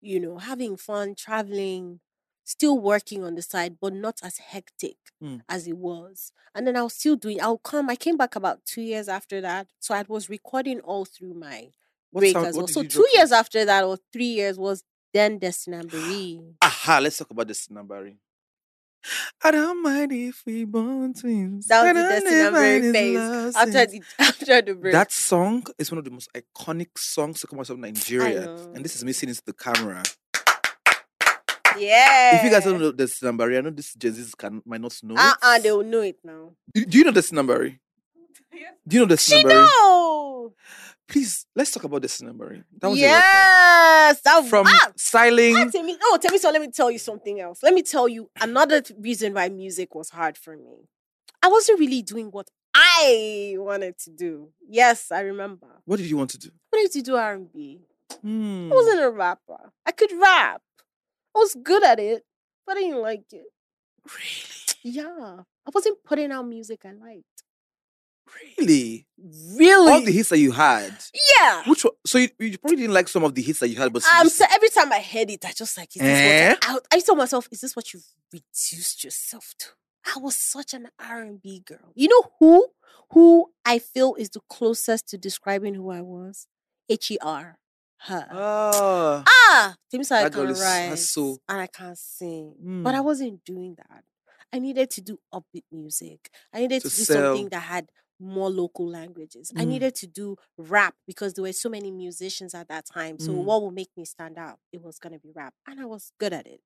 you know, having fun, traveling, still working on the side, but not as hectic Mm. as it was. And then I was still doing. I'll come. I came back about two years after that, so I was recording all through my What break sound- as well. So two years first? after that, or three years, was then Destinambari. Aha, let's talk about number. I don't mind if we born twins. That was the Destinambari phase after the after the break. That song is one of the most iconic songs to come out of Nigeria. And this is missing into the camera. Yeah. If you guys don't know this number, I know this Gen Zs can might not know. uh it. uh they will know it now. Do do you know this number? Do you know this She number? know. Please, let's talk about this number. That was yes, that From ah, styling. ah, Temi, oh, Temi, so let me tell you something else. Let me tell you another th- reason why music was hard for me. I wasn't really doing what I wanted to do. Yes, I remember. What did you want to do? I wanted to do R and B. Hmm. I wasn't a rapper. I could rap. I was good at it, but I didn't like it. Really? Yeah, I wasn't putting out music I liked. Really? Really? All the hits that you had. yeah. Which one? So you, you probably didn't like some of the hits that you had, but Um, so every time I heard it, I just like, is this Eh? what I, I told myself, is this what you've reduced yourself to? I was such an R and B girl. You know who? Who I feel is the closest to describing who I was? H E R. Her. Ah. ah, Timmy I can write and I can't sing, but I Mm. wasn't doing that. I needed to do upbeat music. I needed To to, do sell. something that had more local languages. I Mm. needed to do rap because there were so many musicians at that time. So Mm. what would make me stand out? It was gonna be rap, and I was good at it.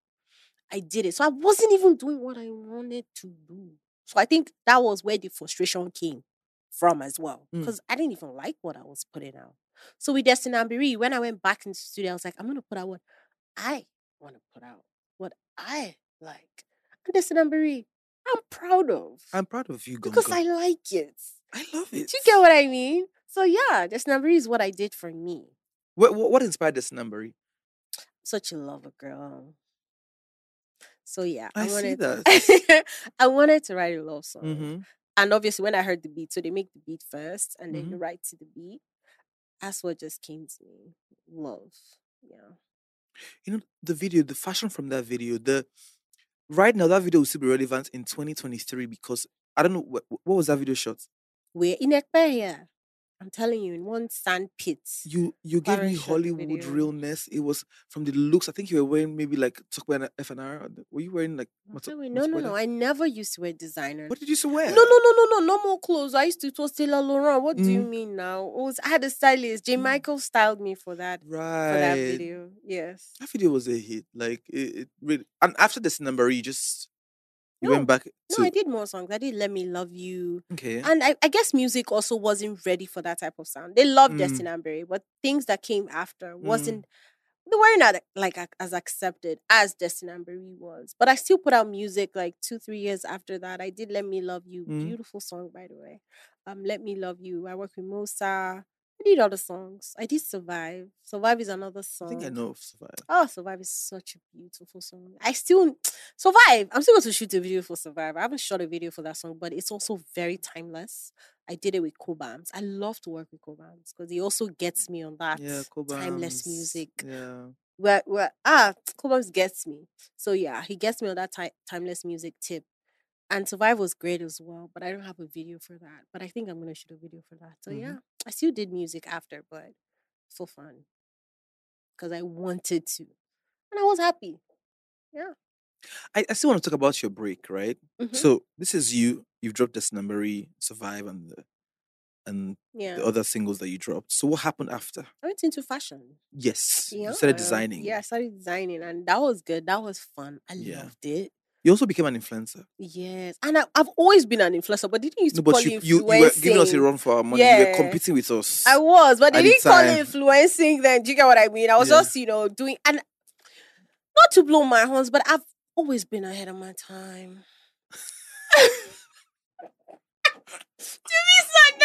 I did it. So I wasn't even doing what I wanted to do. So I think that was where the frustration came from as well. Mm. Because I didn't even like what I was putting out. So with Destiny Ambiri, when I went back into the studio, I was like, I'm gonna put out what I want to put out, what I like. And Destiny Ambiri, I'm proud of. I'm proud of you, because I like it. I love it. Do you get what I mean? So yeah, Destiny Ambiri is what I did for me. What, what, what inspired number? Such a lover girl. So yeah, I see wanted that. I wanted to write a love song. Mm-hmm. And obviously, when I heard the beat, so they make the beat first and then you Mhm. write to the beat. That's what just came to me. Love. Yeah. You know, the video, the fashion from that video, the right now that video will still be relevant in 2023 because I don't know what, what was that video shot. We're in Ekpe here. I'm telling you, in one sand pit. You you gave me Karen shot the Hollywood video. realness. It was from the looks. I think you were wearing maybe like Tukwe FNR. Were you wearing like Moto- No, no, no. I never used to wear designer. What did you used to wear? No, no, no, no, no, no more clothes. I used to. It was Taylor Laurent. What do you Mm. mean now? It was I had a stylist. J. Mm. Michael styled me for that Right. for that video. Yes. That video was a hit. Like it, it really. And after this number, you just you No, went back to No, I did more songs. I did "Let Me Love You," okay. and I, I guess music also wasn't ready for that type of sound. They loved Mm. Destiny Amberry, but things that came after Mm. wasn't. They weren't like as accepted as Destiny Amberry was. But I still put out music like two, three years after that. I did "Let Me Love You," Mm. beautiful song by the way. Um, "Let Me Love You." I worked with Mosa. I did other songs. I did "Survive." "Survive" is another song. I think I know of Survive. Oh, Survive is such a beautiful song. I still Survive. I'm still going to shoot a video for Survive. I haven't shot a video for that song, but it's also very timeless. I did it with Cobhams. I love to work with Cobhams because he also gets me on that Yeah, timeless music. Yeah. Where, where ah, Cobhams gets me. So yeah, he gets me on that ti- timeless music tip. And Survive was great as well, but I don't have a video for that. But I think I'm gonna shoot a video for that. So Mhm. yeah, I still did music after, but for fun because I wanted to, and I was happy. Yeah. I, I still want to talk about your break, right? Mhm. So this is you. You've dropped this number, Survive, and the and Yeah, the other singles that you dropped. So what happened after? I went into fashion. Yes, Yeah, you started designing. Yeah, I started designing, and that was good. That was fun. I Yeah. loved it. You also became an influencer. Yes, and I, I've always been an influencer, but didn't used No, to call but you, you, you were giving us a run for our money. You were competing with us. I was, but they didn't call it influencing then. Do you get what I mean? I was Yeah. just, you know, doing and not to blow my horns, but I've always been ahead of my time.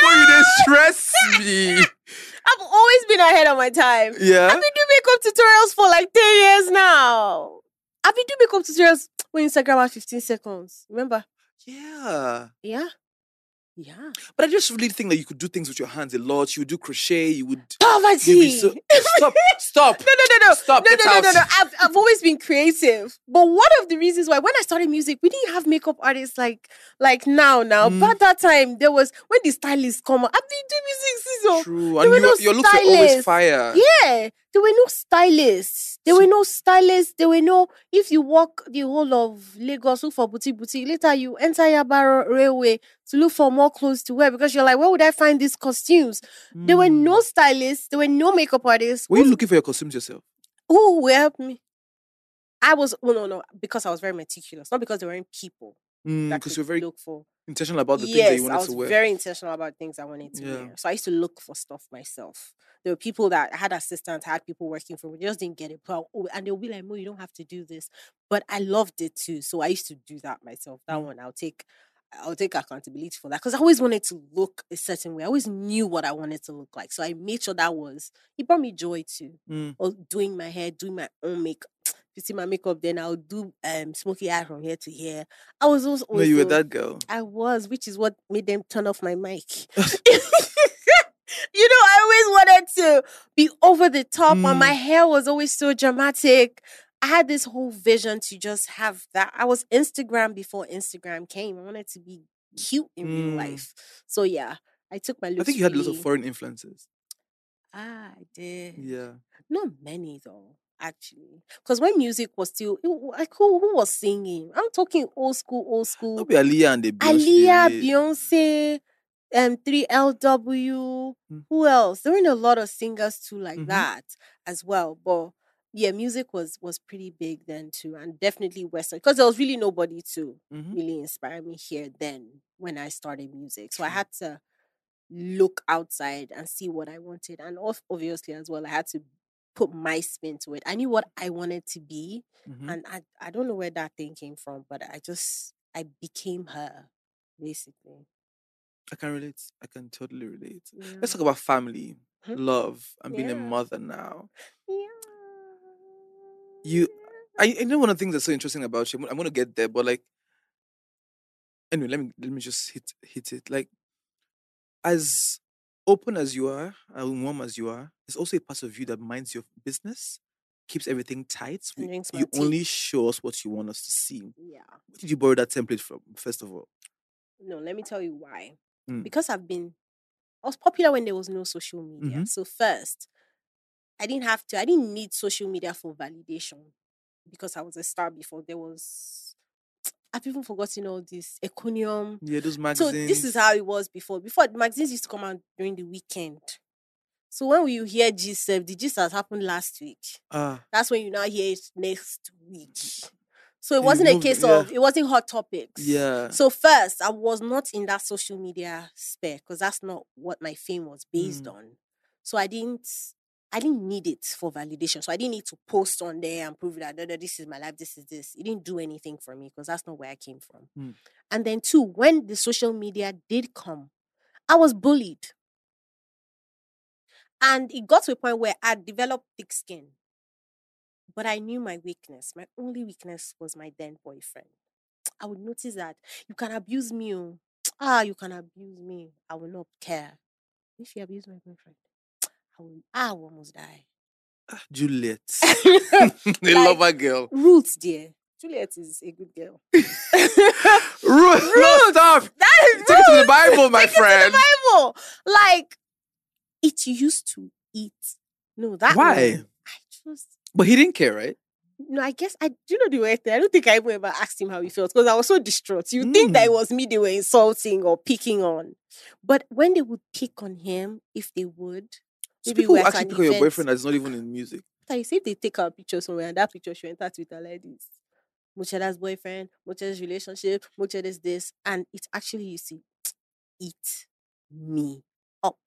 Boy, you dey stress me. I've always been ahead of my time. Yeah. I've been doing makeup tutorials for like 10 years now. I've been doing makeup tutorials when Instagram had 15 seconds. Remember? Yeah. Yeah. Yeah. But I just really think that you could do things with your hands a lot. You would do crochet. You would. Poverty. so- stop. Stop. No, no, no, no. Stop, No, no, no, no, no. I've, I've always been creative. But one of the reasons why, when I started music, we didn't have makeup artists like like now, now. Mm. But that time, there was, when the stylists come out, I've been doing music since. oh. True. there And your, no your looks were always fire. Yeah, there were no stylists. There were no stylists. There were no. If you walk the whole of Lagos, look for boutique, boutique. Later, you enter Yaba Railway to look for more clothes to wear because you're like, where would I find these costumes? There were no Mm. stylists. There were no makeup artists. Were you looking for your costumes yourself? who will help me? I was. Oh no, no, because I was very meticulous. Not because there weren't people Because could you're very. look for. Intentional about the things yes, that you wanted I was to wear. very intentional about things I wanted to Yeah. wear. So I used to look for stuff myself. There were people that I had assistants, I had people working for me, they just didn't get it. But, oh, and they'll be like, Mo, you don't have to do this. But I loved it too. So I used to do that myself. That Mm. one, I'll take I'll take accountability for that. Because I always wanted to look a certain way. I always knew what I wanted to look like. So I made sure that was it brought me joy too. Mm. Or doing my hair, doing my own makeup. You see my makeup, then I'll do um smoky eye from here to here. I was also, No, you were that girl. I was, which is what made them turn off my mic. you know, I always wanted to be over the top, and Mm. my hair was always so dramatic. I had this whole vision to just have that. I was Instagram before Instagram came. I wanted to be cute in real Mm. life. So yeah, I took my. I think you had lots of foreign influences. Ah, I did. Yeah. Not many though, actually. Because when music was still it like who, who was singing? I'm talking old school, old school. Not be Aaliyah and the Beyonce. Aaliyah, Beyonce, um, 3LW. Mm. Who else? There weren't a lot of singers too like Mhm. that as well. But yeah, music was was pretty big then too, and definitely Western because there was really nobody to Mhm. really inspire me here then when I started music. So I had to look outside and see what I wanted, and obviously as well, I had to put my spin to it. I knew what I wanted to be, Mhm. and I I don't know where that thing came from, but I just I became her, basically. I can relate. I can totally relate. Yeah. Let's talk about family, Mhm. love, and being a mother now. Yeah. You- I, I know one of the things that's so interesting about you. I'm, I'm gonna get there, but like, anyway, let me let me just hit hit it. Like, as open as you are, and warm as you are, there's also a part of you that minds your business, keeps everything tight. We- you tea. only show us what you want us to see. Yeah. Where did you borrow that template from? First of all, No, let me tell you why. Mm. Because I've been, I was popular when there was no social media. Mhm. So first, I didn't have to. I didn't need social media for validation because I was a star before. There was, I've even forgotten all this Encomium. yeah, those magazines. So this is how it was before. Before the magazines used to come out during the weekend. So when you hear G7, the gist has happened last week. ah, That's when you now hear it next week. So it wasn't a case yeah. of it wasn't hot topics. yeah. So first, I was not in that social media sphere because that's not what my fame was based Mm. on. So I didn't I didn't need it for validation. So I didn't need to post on there and prove that "No, no, this is my life, this is this. It didn't do anything for me because that's not where I came from. Mm. And then two, when the social media did come, I was bullied. And it got to a point where I developed thick skin. But I knew my weakness. My only weakness was my then boyfriend. I would notice that you can abuse me. oh. Ah, you can abuse me. I will not care. If you abuse my boyfriend, I will almost die. Juliet, the Like- lover girl. Roots, dear. Juliet is a good girl. Ruth, no, stop. That is Take it to the. Bible, my Take it to the friend. Bible. Like it used to eat. No, that Why? one, I just But he didn't care, right? no, I guess I do you know the weird thing. I don't think I even ever asked him how he felt because I was so distraught. You think that it Mm. was me they were insulting or picking on. But when they would pick on him, if they would, maybe people actually pick on your boyfriend that's not even in music. I say if they take our picture somewhere and that picture should enter Twitter like this. Mo'Cheddah's boyfriend, Mo'Cheddah's relationship, Mo'Cheddah's this, and it actually you see, eat me up.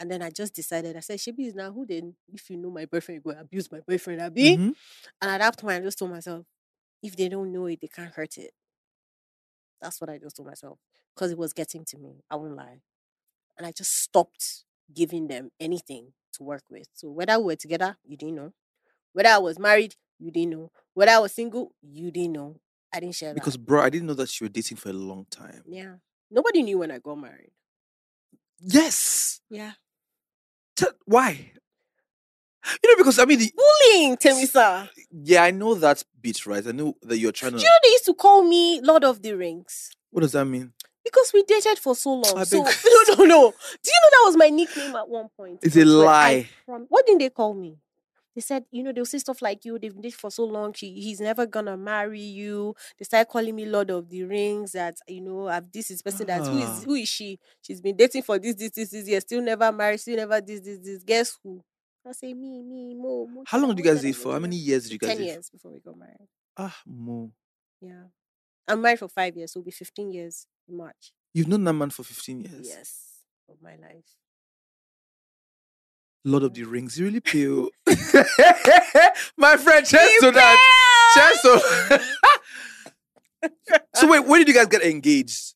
And then I just decided, I said, Shibi is now who then, if you know my boyfriend, you go abuse my boyfriend, Abi. Mhm. And at that point, I just told myself, if they don't know it, they can't hurt it. That's what I just told myself because it was getting to me. I won't lie. And I just stopped giving them anything to work with. So whether we were together, you didn't know. Whether I was married, you didn't know. Whether I was single, you didn't know. I didn't share Because, that. bro, I didn't know that you were dating for a long time. Yeah. Nobody knew when I got married. Yes. Yeah. Tell- why? You know, because I mean, the, Bullying, Temisa. yeah, I know that bit, right? I know that you're trying Do to. you know they used to call me Lord of the Rings? What does that mean? Because we dated for so long. I so beg- no, no, no. Do you know that was my nickname at one point? It's a lie. prom- what didn't they call me? They said, you know, they'll say stuff like you, they've been dating for so long, she, he's never gonna marry you. They started calling me Lord of the Rings, that you know, I've this is person that who Ah. is who is she? She's been dating for this, this, this, this year, still never married, still never this, this, this. Guess who? I say me, me, Mo. Mo How long did you guys date for? How many years did you guys Ten years before we got married. Ah, Mo. Yeah. I'm married for five years, so it'll be 15 years in March. You've known that man for 15 years. Yes, of my life. Lord of the Rings, you really pale. My friend, cheers to that. Cheers to. so wait, when did you guys get engaged?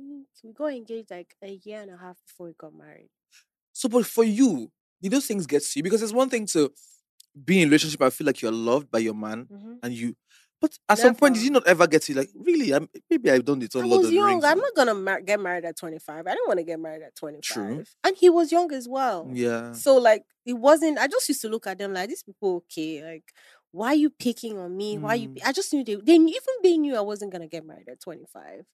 Mm, We got engaged like a year and a half before we got married. So, but for you, did those things get to you? Because it's one thing to be in a relationship I feel like you're loved by your man, Mhm. and you. But at some point, did Never. you not ever get to like really? I'm, maybe I've done it on I Lord was of the young. Rings. I'm not gonna mar- get married at 25. I didn't want to get married at 25. True. And he was young as well. Yeah. So like it wasn't. I just used to look at them like these people. Okay, like why are you picking on me? Why you? Mm. pi-" I just knew they. They knew- even they knew I wasn't gonna get married at 25.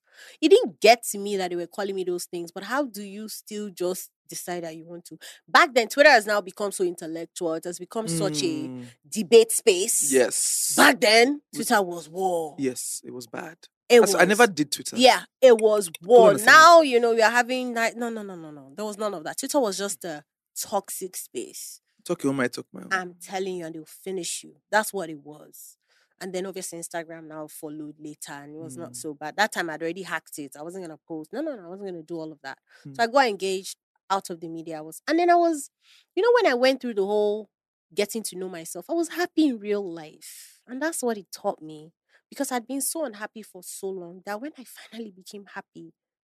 It didn't get to me that they were calling me those things. But how do you still just decide that you want to? Back then, Twitter has now become so intellectual. It has become such a Mm, debate space. Yes. Back then, Twitter was war. Yes, it was bad. It That's- I never did Twitter. Yeah, it was war. Now, you know, we are having that. No, no, no, no, no. There was none of that. Twitter was just a toxic space. Talk your own, I talk my own. I'm telling you, and they'll finish you. That's what it was. And then obviously Instagram now followed later and it was Mm. not so bad. That time I'd already hacked it. I wasn't gonna post. No, no, no, I wasn't gonna do all of that. Mm. So I got engaged out of the media. I was and then I was, you know, when I went through the whole getting to know myself, I was happy in real life. And that's what it taught me. Because I'd been so unhappy for so long that when I finally became happy,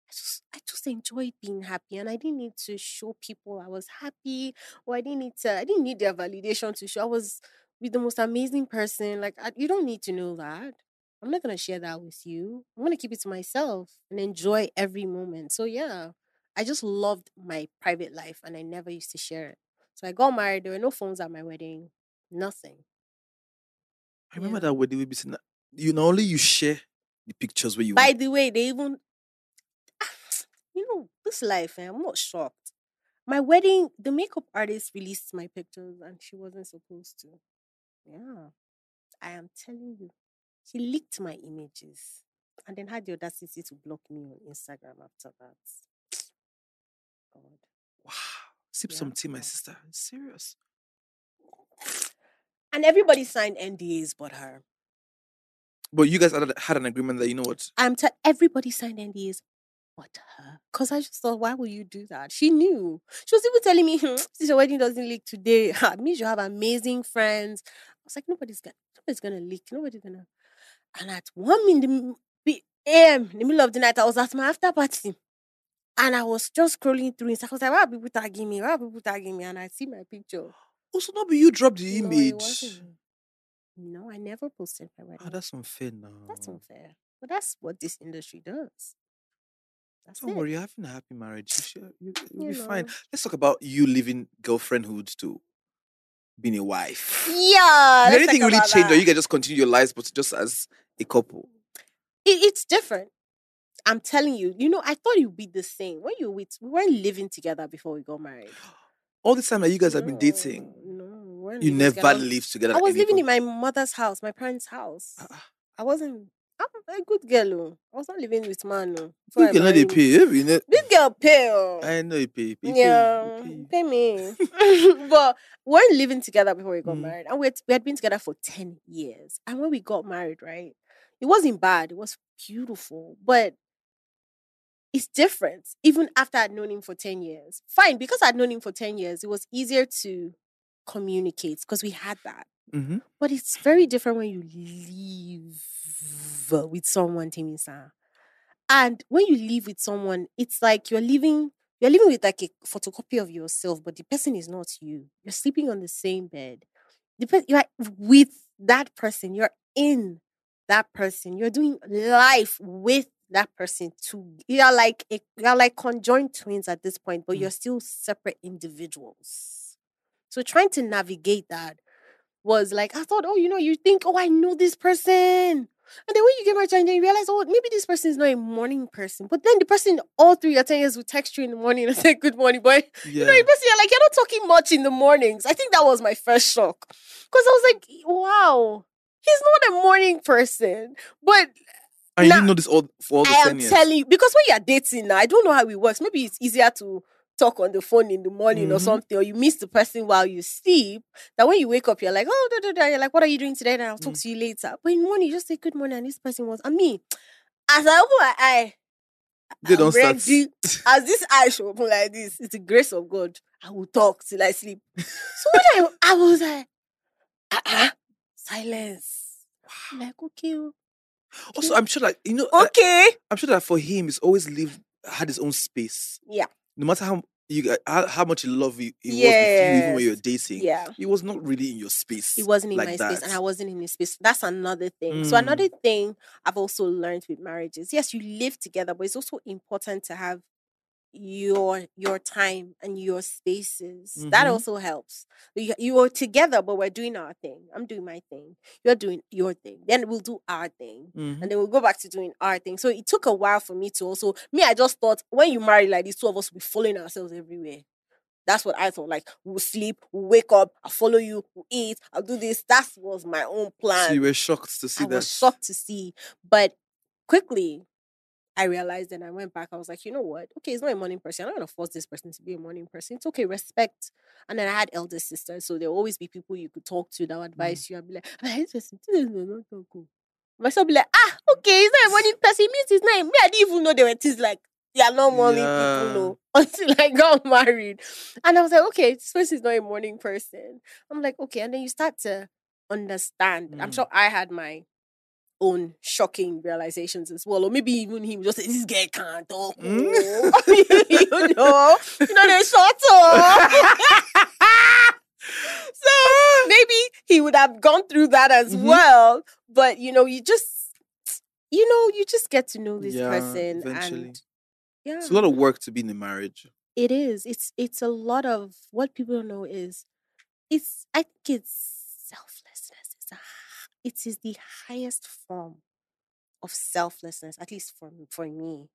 I just I just enjoyed being happy and I didn't need to show people I was happy or I didn't need to I didn't need their validation to show I was with the most amazing person. Like I, you don't need to know that. I'm not gonna share that with you. I'm gonna keep it to myself and enjoy every moment. So yeah, I just loved my private life and I never used to share it. So I got married. There were no phones at my wedding. Nothing. I remember Yeah. that wedding we be saying that you not only you share the pictures where you By the way, they even, know, this life. eh, I'm not shocked. My wedding, the makeup artist released my pictures and she wasn't supposed to. Yeah, I am telling you, she leaked my images and then had the audacity to block me on Instagram after that. God. wow. Sip Yeah. some tea, my sister. Serious. And everybody signed NDAs but her. But you guys had, an agreement that you know what? I'm t- everybody signed NDAs but her. Because I just thought, why would you do that? She knew. She was even telling me, "Hmm, since your wedding doesn't leak today, it means you have amazing friends. I was like, nobody's gonna nobody's gonna leak. Nobody's gonna and at one in the AM, in the middle of the night, I was at my after party. And I was just scrolling through Instagram. I was like, why are people tagging me? Why are people tagging me? And I see my picture. Also, not be you dropped the image. wasn't. No, I never posted my wedding. Ah, that's unfair now. That's unfair. But that's what this industry does. That's Don't it. worry, you're having a happy marriage. You should, you, you'll You be fine. Let's talk about you leaving girlfriendhood to being a wife. Yeah. Did anything really change, or you can just continue your lives, but just as a couple? It, it's different. I'm telling you. You know, I thought it would be the same. When you with we weren't living together before we got married. All this time that you guys have been dating, No, you never together. lived together. I was living in my mother's house, my parents' house. Ah. I wasn't. I'm a good girl. oh. I was not living with man. oh, before You I cannot married. pay. This girl pay. oh. I know you pay. you pay, you yeah, pay. pay me. but we we're living together before we got Mm. married, and we had, we had been together for ten years. And when we got married, right, it wasn't bad. It was beautiful, but it's different. Even after I'd known him for ten years, fine because I'd known him for ten years, it was easier to communicate because we had that. Mhm. But it's very different when you live with someone, Timisa. And when you live with someone, it's like you're living, you're living with like a photocopy of yourself, but the person is not you. You're sleeping on the same bed. The pe- you're with that person. You're in that person. You're doing life with that person too. You're like a, you're like conjoined twins at this point, but Mm. you're still separate individuals. So trying to navigate that was like, I thought, oh, you know, you think, oh, I know this person. And then when you get married and then you realize, oh, maybe this person is not a morning person. But then the person all through your 10 years will text you in the morning and say, good morning, boy. Yeah. You know, the person, you're like, you're not talking much in the mornings. I think that was my first shock. Because I was like, wow, he's not a morning person. But and you didn't know this all for all the years. I 10 am years. telling you, because when you're dating now, I don't know how it works. Maybe it's easier to talk on the phone in the morning or Mhm. something, or you miss the person while you sleep, that when you wake up, you're like, oh, da, da, da. you're like, what are you doing today? And I'll talk Mm. to you later. But in the morning, you just say good morning, and this person was, and me, as I open my eye, They don't start. as this eye should open like this, it's the grace of God. I will talk till I sleep. So when I, I was like, uh-uh, silence. I'm like, okay, Also, I'm sure that you know. uh, okay. I'm sure that for him, he's always lived had his own space. Yeah. No matter how you how, how much he love you, he was with you even when you were dating. Yeah. He was not really in your space. He wasn't in like my that. space and I wasn't in his space. That's another thing. So Mm. another thing I've also learned with marriages. Yes, you live together, but it's also important to have your your time and your spaces. That Mhm. also helps. You, you are together, but we're doing our thing. I'm doing my thing. You're doing your thing. Then we'll do our thing. Mhm. And then we'll go back to doing our thing. So it took a while for me to also me, I just thought when you marry like these two of us will be following ourselves everywhere. That's what I thought. Like we'll sleep, we'll wake up, I'll follow you, we'll eat, I'll do this. That was my own plan. So you were shocked to see I that. was shocked to see. But quickly I realized and I went back. I was like, you know what? Okay, it's not a morning person. I'm not gonna force this person to be a morning person. It's okay, respect. And then I had elder sisters, so there'll always be people you could talk to that would advise you. I'd be like, "Ah, this person, this not talk oh." Myself be like, ah, okay, he's not a morning person. It means his name. Me, I didn't even know there were things like they are not morning Yeah. people no until I got married. And I was like, okay, this person is not a morning person. I'm like, okay, and then you start to understand. I'm Mm. sure I had my own shocking realizations as well. Or maybe even him just say, this guy can't talk. Mm. oh." you know, you know, they shut up. so maybe he would have gone through that as Mhm. well. But you know, you just you know, you just get to know this Yeah, person eventually. and yeah. It's a lot of work to be in a marriage. It is. It's it's a lot of what people don't know is it's I think it's selflessness. It's a, h- it is the highest form of selflessness, at least for for me.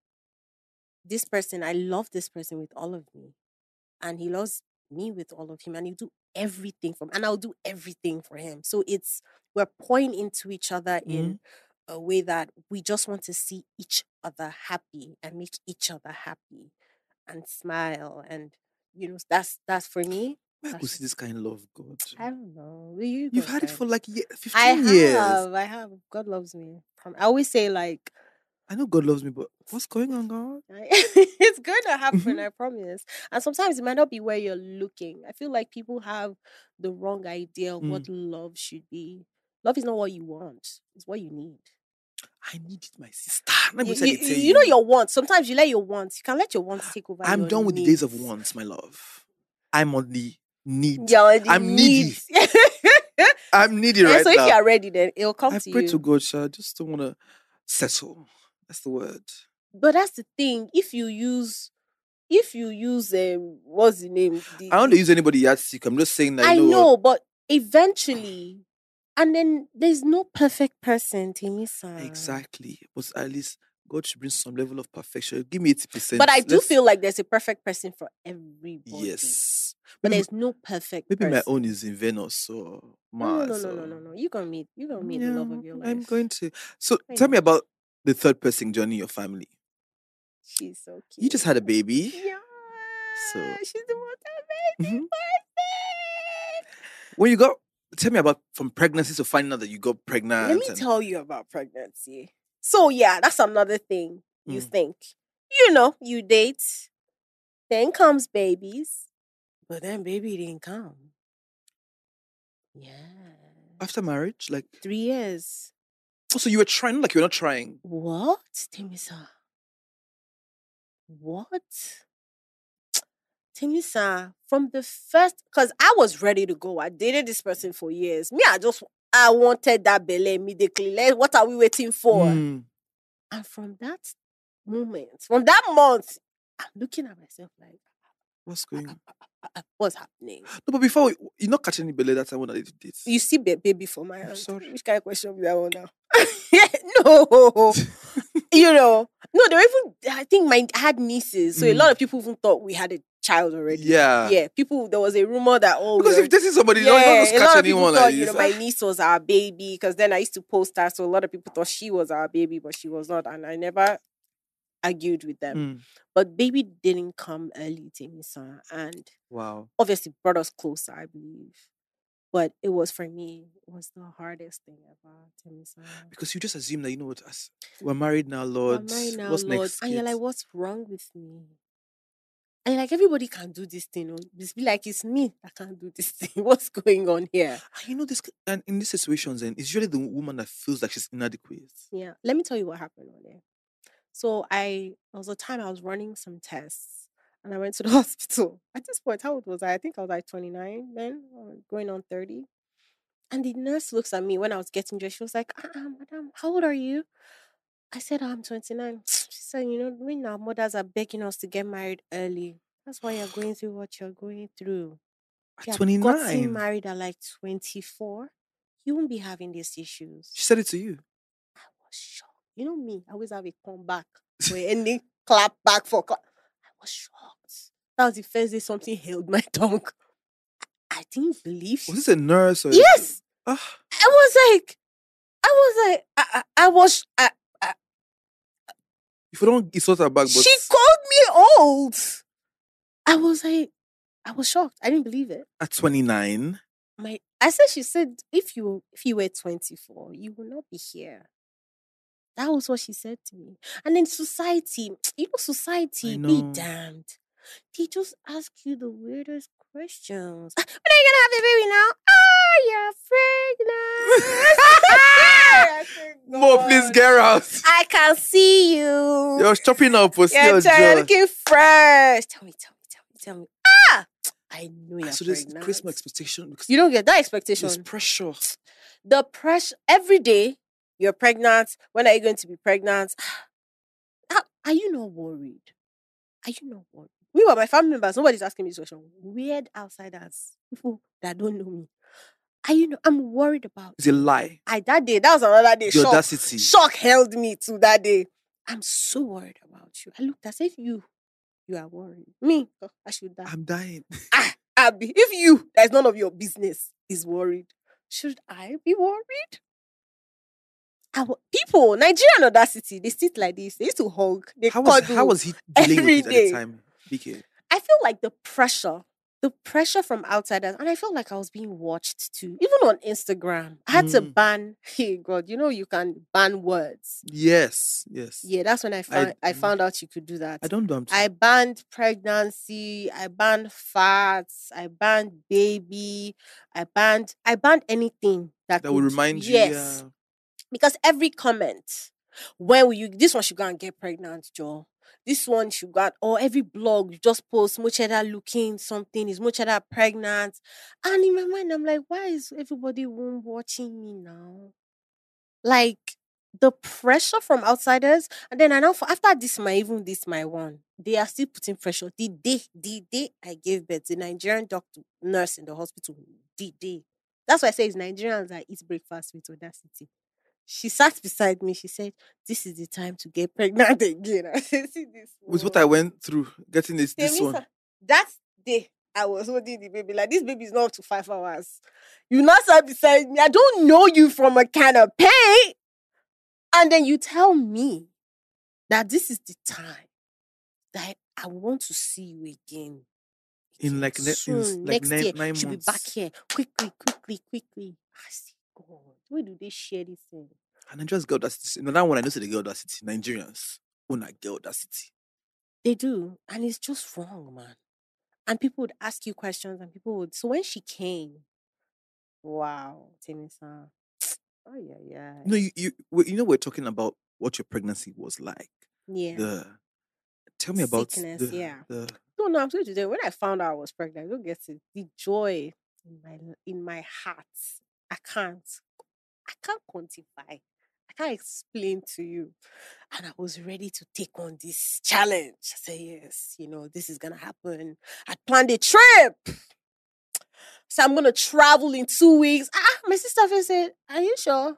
This person, I love this person with all of me. And he loves me with all of him. And he'll do everything for me. And I'll do everything for him. So it's we're pouring into each other in mm-hmm. a way that we just want to see each other happy and make each other happy and smile and you know that's that's for me Where I could see this kind of love, God. i don't know you You've had it for like ye- 15 i years. have i have god loves me i always say like I know God loves me, but what's going on, God? It's going to happen Mhm. i promise and sometimes it might not be where you're looking i feel like people have the wrong idea of Mm. what love should be love is not what you want it's what you need I need it, my sister. Let me you, you- you, you know your wants sometimes you let your wants you can let your wants take over I'm done with the days of wants, my love. I'm on the need. You're on I'm needy. I'm needy Yeah, right so if you are ready, then it'll come I to you. I pray to God, Sha. I just don't want to settle. That's the word. But that's the thing. If you use, if you use, um, what's the name? The, I don't use anybody yardstick. I'm just saying that. I know, know, but eventually, and then there's no perfect person, Timisa. Exactly. But at least God should bring some level of perfection. Give me 80%. But I do Let's- feel like there's a perfect person for everybody. Yes. But Maybe, there's no perfect. maybe my own is in Venus or No, no, Mars. no, no, no, or- no, no. You gonna meet. You gonna meet the love of your life. I'm going to. So I tell me about the third person joining your family. She's so cute. You just had a baby. Yeah. So- she's the most amazing Mhm. person. When you got, tell me about from pregnancy to finding out that you got pregnant. Let me and- tell you about pregnancy. So yeah, that's another thing you Mm. think. You know, you date, then comes babies, but then baby didn't come. Yeah, after marriage, like, three years. So you were trying, like you're not trying. What, Timisa? What? Timisa, from the first, because I was ready to go. I dated this person for years. Me, I just, I wanted that belly immediately. What are we waiting for? Mm. And from that moment, from that month, I'm looking at myself like, What's going on? "Ah, ah, what's happening? No, but before we- you're not catching any belly that time when I did this. You see baby for my I'm hand. sorry. Which kind of question be that one now? no, you know, no. They were even. I think my I had nieces, so a Mm. lot of people even thought we had a child already. Yeah. yeah. People, there was a rumor that oh, Because if this is somebody, you yeah, don't, don't just a lot catch of people anyone thought like you know my niece was our baby because then I used to post her, so a lot of people thought she was our baby, but she was not, and I never, argued with them. Mm. But baby didn't come early, Timisa, and Wow. obviously brought us closer, I believe. But it was for me, it was the hardest thing ever, Timisa. Because you just assume that you know what as we're married now, We're Lord. married now, What's Lord. next? And you're like, what's wrong with me? And like, everybody can do this thing. oh. It's be like it's me that can't do this thing. What's going on here? And you know this, and in these situations, then it's usually the woman that feels like she's inadequate. Yeah. Let me tell you what happened on there. So I there was a time I was running some tests and I went to the hospital. At this point, how old was I? I think I was like 29 then, going on 30. And the nurse looks at me when I was getting dressed. She was like, uh madam, how old are you? I said, I'm 29. She said, you know, when our mothers are begging us to get married early, that's why you're going through what you're going through. At If you had 29. gotten married at like 24, you won't be having these issues. She said it to you. I was shocked. You know me, I always have a comeback for any clap back for clap. I was shocked. That was the first day something held my tongue. I, I didn't believe. Was this a nurse or? Yes, Ah, I was like, I was like, I, I, I was. I, if you don't insult her back, but she called me old. I was like, I was shocked. I didn't believe it. at 29, My, I said, she said, if you if you were twenty four, you will not be here. That was what she said to me. And then society, you know, society, be damned. They just ask you the weirdest questions. When are you gonna have the baby now? Ah, you're pregnant. I Mo, please "God, get out. I can see you. You're chopping up for You're still looking fresh. Tell me, tell me, tell me, tell me. Ah, I know you're So there's pregnant. Christmas expectation because You don't get that expectation. there's pressure. the pressure every day you're pregnant when are you going to be pregnant are, are you not worried are you not worried me or my family members nobody's asking me this question weird outsiders people that don't know me are you know i'm worried about It's a lie. i that day that was another day The shock, audacity. shock held me to that day i'm so worried about you i looked as if you you are worried me oh, i should die I'm dying. ah, Abby, if you, that is none of your business, is worried, should I be worried? Our people, Nigerian audacity, they sit like this. They used to hug. They How was cuddle. how was he dealing every with it at the time? BK. I feel like the pressure, the pressure from outsiders, and I felt like I was being watched too. Even on Instagram, I had to Mm. ban. Hey God, you know you can ban words. Yes, yes. Yeah, that's when I found I, mm. found out you could do that. I don't do. I banned pregnancy, I banned fats, I banned baby, I banned I banned anything that, that will could- remind you. Yes. Yeah. Because every comment, when will you this one should go and get pregnant, Joe? This one should got, or every blog you just post Mo'Cheddah looking something, is Mo'Cheddah pregnant? And in my mind, I'm like, why is everybody womb watching me now? Like the pressure from outsiders, and then I know for after this my even this my one, they are still putting pressure. The day, the day I gave birth, the Nigerian doctor nurse in the hospital, the day. That's why I say it's Nigerians that eat breakfast with audacity. She sat beside me. She said, "This is the time to get pregnant again." I said, "See this With what. I went through getting this this one. That day, I was holding the baby. Like, this baby is not up to five hours. You now sat beside me. I don't know you from a canopy. And then you tell me that this is the time that I want to see you again. In like ne- in like next nine- year, nine should be back here quickly, quickly, quickly. I see God. Where do they share this thing? And I just got that city. No, that one I know say they got that city. Nigerians. When I get that city. They do, and it's just wrong, man. And people would ask you questions, and people would. So when she came, wow, Timisa, oh yeah, yeah, No, you you you know we're talking about what your pregnancy was like. yeah. The tell me about Sickness, the, yeah. the No, no, I'm sorry to say, when I found out I was pregnant, I don't get it. The joy in my in my heart, I can't, I can't quantify. I can't explain to you. And I was ready to take on this challenge. I said, yes, you know, this is gonna happen. I planned a trip. So I'm gonna travel in two weeks. Ah, my sister said, Are you sure?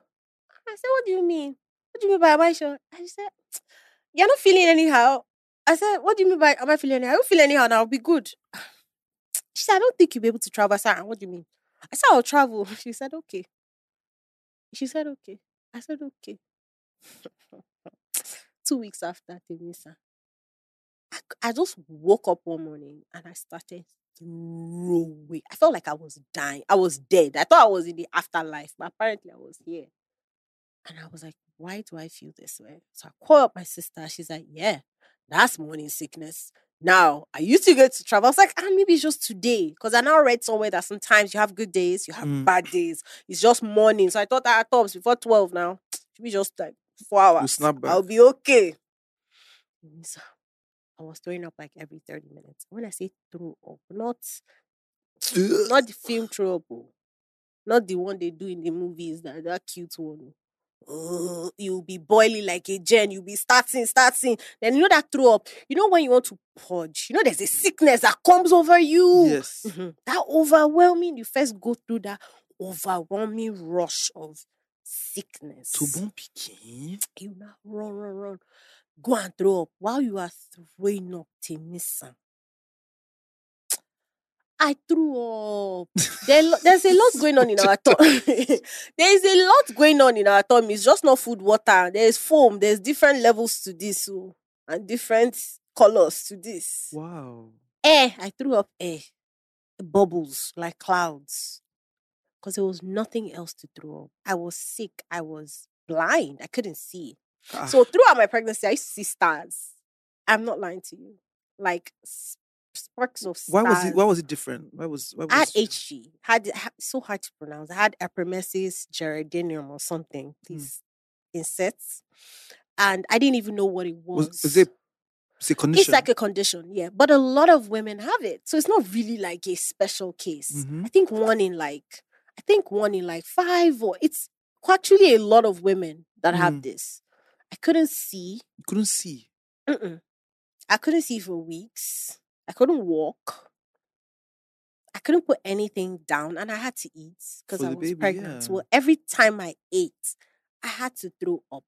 I said, What do you mean? What do you mean by am I sure? And she said, You're not feeling anyhow. I said, What do you mean by am I feeling anyhow? I don't feel anyhow now, I'll be good. She said, I don't think you'll be able to travel. I said, "Ah, what do you mean? I said, I'll travel. She said, Okay. She said, Okay. I said, Okay. two weeks after Temisa, I, I just woke up one morning and I started throwing. I felt like I was dying. I was dead. I thought I was in the afterlife, but apparently I was here. And I was like, why do I feel this way? So I called up my sister. She's like, yeah, that's morning sickness. Now, I used to go to travel. I was like, ah, maybe it's just today. Because I now read somewhere that sometimes you have good days, you have Mm. bad days. It's just morning. So I thought that I thought before 12 now. Should be just like four hours. I'll be okay. So I was throwing up like every 30 minutes. When I say throw up, not not the film throw up, oh. not the one they do in the movies, that that cute one. Oh, you'll be boiling like a gen, you'll be starting, starting. Then you know that throw up. You know when you want to purge, you know there's a sickness that comes over you. Yes. Mhm. That overwhelming, you first go through that overwhelming rush of sickness. To bon piquin. You now run, run, run. Go and throw up. While you are throwing up, Temisa. I threw up. There, there's a lot going on in our tummy. there's a lot going on in our tummy. It's just not food, water. There's foam. There's different levels to this, oh, and different colors to this. Wow. Air. I threw up air. Bubbles like clouds. Because there was nothing else to throw up. I was sick. I was blind. I couldn't see. Ah, So throughout my pregnancy, I used to see stars. I'm not lying to you. Like sparks of stars. why was it? Why was it different? Why was? Why was? I had HG. Had so hard to pronounce. I had epimesis gerardinium or something. Hmm. These insects, and I didn't even know what it was. was, is it? It's a condition. It's like a condition, yeah. But a lot of women have it, so it's not really like a special case. Mhm. I think one in like, I think one in like five or it's actually a lot of women that have Mm. this. I couldn't see. You couldn't see. Mm-mm. I couldn't see for weeks. I couldn't walk. I couldn't put anything down, and I had to eat because I was baby, pregnant. yeah. So every time I ate, I had to throw up.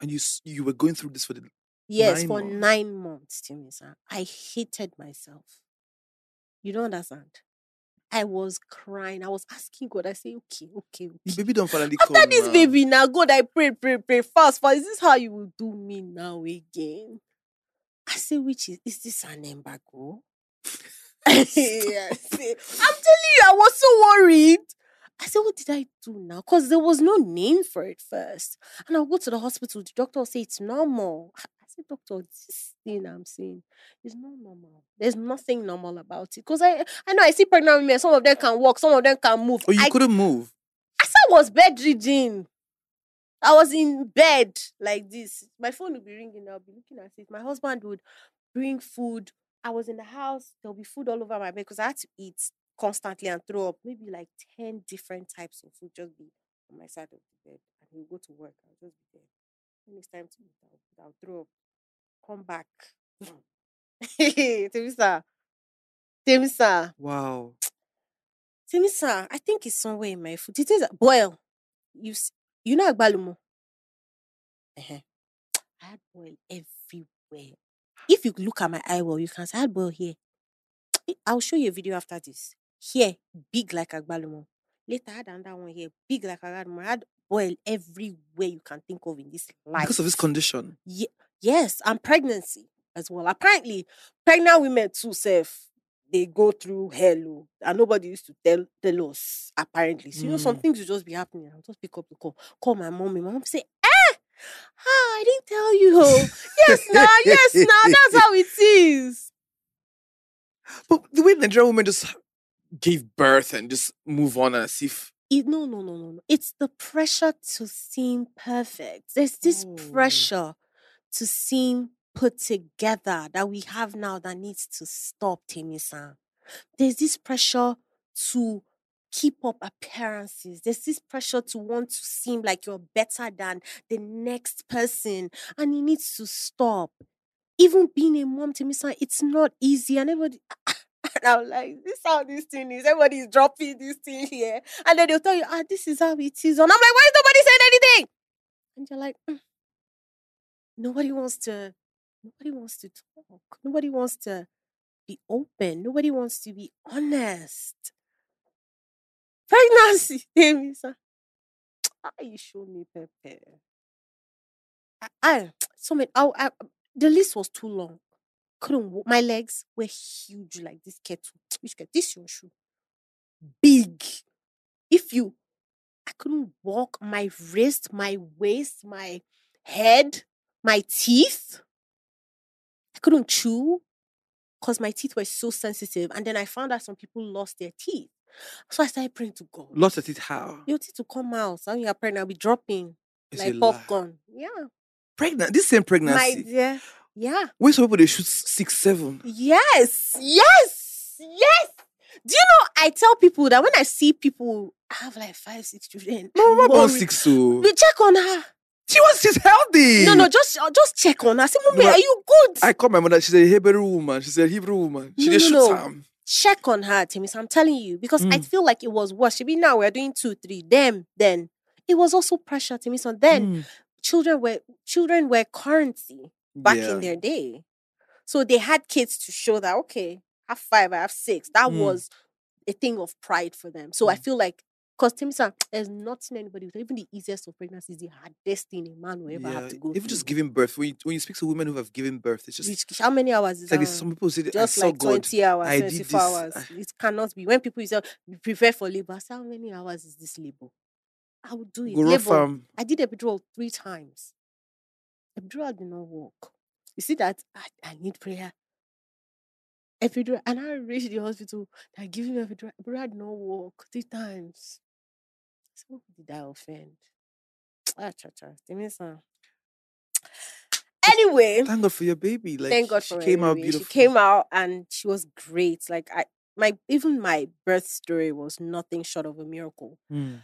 And you you were going through this for the Yes, Nine for months. nine months, Timisa. I hated myself. You don't understand. I was crying. I was asking God. I say, okay, okay, the baby don't finally After come this now. baby, now God, I pray, pray, pray, fast, fast. Is this how you will do me now again? I say, which is is this an embargo? I say, I'm telling you, I was so worried. I said, what did I do now? Because there was no name for it first. And I'll go to the hospital. The doctor will say it's normal. I said, doctor, this thing I'm saying is not normal. There's nothing normal about it. Because I I know I see pregnant women, some of them can walk, some of them can move. Oh, you I couldn't move. I said I was bedridden. I was in bed like this. My phone would be ringing. I'll be looking at it. My husband would bring food. I was in the house. There'll be food all over my bed because I had to eat constantly and throw up maybe like 10 different types of food just be on my side of the bed. And he'll go to work. I'll just be there. When it's time to eat, I'll, I'll throw up. Come back. Mm. Temisa. Temisa. Wow. Timisa, I think it's somewhere in my food. It is boil. You you know agbalumo? I had boil everywhere. If you look at my eye well, you can see I had boil here. I'll show you a video after this. Here, big like agbalumo. Later, I had another one here, big like agbalumo. I had boil everywhere you can think of in this life. Because of this condition. Ye- yes, and pregnancy as well. Apparently, pregnant women too, self, they go through hell, oh, and nobody used to tell tell us. Apparently, so you know, some Mm. things will just be happening. I'll just pick up the call, call my mom. My mom say, "Eh, ah, I didn't tell you." oh." yes, now, yes, now, that's how it is. But the way Nigerian women just gave birth and just move on as if It, no, no, no, no, no. It's the pressure to seem perfect. There's this Oh. pressure to seem put together that we have now that needs to stop, Timmy-san. There's this pressure to keep up appearances. There's this pressure to want to seem like you're better than the next person, and it needs to stop. Even being a mom, Timmy-san, it's not easy, and everybody. And I'm like, this is how this thing is. Everybody's dropping this thing here. And then they'll tell you, ah, this is how it is. And I'm like, why is nobody saying anything? And you're like, "Mm." nobody wants to, nobody wants to talk. Nobody wants to be open. Nobody wants to be honest. Pregnancy, sir. Ah, you show me Pepe. I, so many. I, I, the list was too long. Couldn't. My legs were huge, like this kettle. Which kettle? This your shoe. Big. If you, I couldn't walk. My wrist, my waist, my head, my teeth. I couldn't chew because my teeth were so sensitive. And then I found out some people lost their teeth. So I started praying to God. Lost at it how? Your teeth to come out. So when you're pregnant, I'll be dropping It's like lie. popcorn. Yeah. Pregnant. This same pregnancy. My dear. Yeah. Where some people they shoot six, seven. Yes. Yes. Yes. Do you know I tell people that when I see people have like five, six children, No, my born six so. We check on her. She was she's healthy. No, no, just uh, just check on her. Say, mommy, No, are you good? I called my mother. She's a Hebrew woman. She's a Hebrew woman. She No, just no, shoots no. check on her, Timmy. So I'm telling you, because I Mm. feel like it was worse. Maybe now we're doing two, three. Them, then it was also pressure, Timmy. So then Mm. children were children were currency back Yeah. in their day. So they had kids to show that okay, I have five, I have six. That Mm. was a thing of pride for them. So I feel like because son, there's not seen anybody with even the easiest of pregnancies, the hardest thing a man will ever have to go Even through. just giving birth. When you, when you speak to women who have given birth, it's just Which- how many hours is like that? some um, people say just like God. 20 hours, I 24 this, hours. I- It cannot be. When people say, oh, "We prepare for labor, I say, how many hours is this labor? I would do it. Go Labor. I did epidural three times. Epidural did not work. You see that? I, I need prayer. Epidural. And I reached the hospital. They're giving me epidural. Epidural did not work three times. So who did I offend? Ah, cha cha. They mean some- Anyway, Thank God for your baby. Like thank God she for her came out beautiful. She came out and she was great. Like I, my even my birth story was nothing short of a miracle. Mm.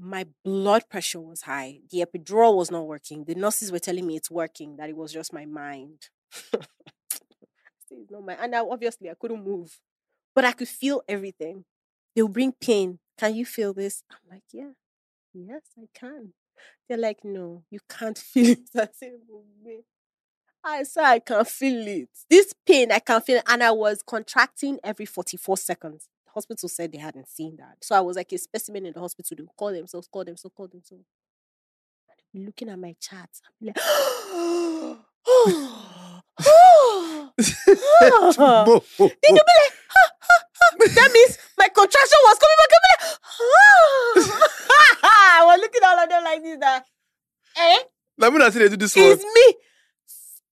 My blood pressure was high. The epidural was not working. The nurses were telling me it's working. That it was just my mind. It's not my and I, obviously I couldn't move, but I could feel everything. They'll bring pain. Can you feel this? I'm like, yeah, yes, I can. They're like, no, you can't feel it. I say, "Mommy, I said I can feel it. This pain, I can feel it. And I was contracting every 44 seconds. The hospital said they hadn't seen that. So I was like a specimen in the hospital. They would call themselves, call themselves, call themselves. And looking at my charts. I'd be like, Mo- then you'll be like, "Ha, ha, ha." That means my contraction was coming back. Be like, I was looking at all of them like this. That, eh? Let me not say they do this one. It's me.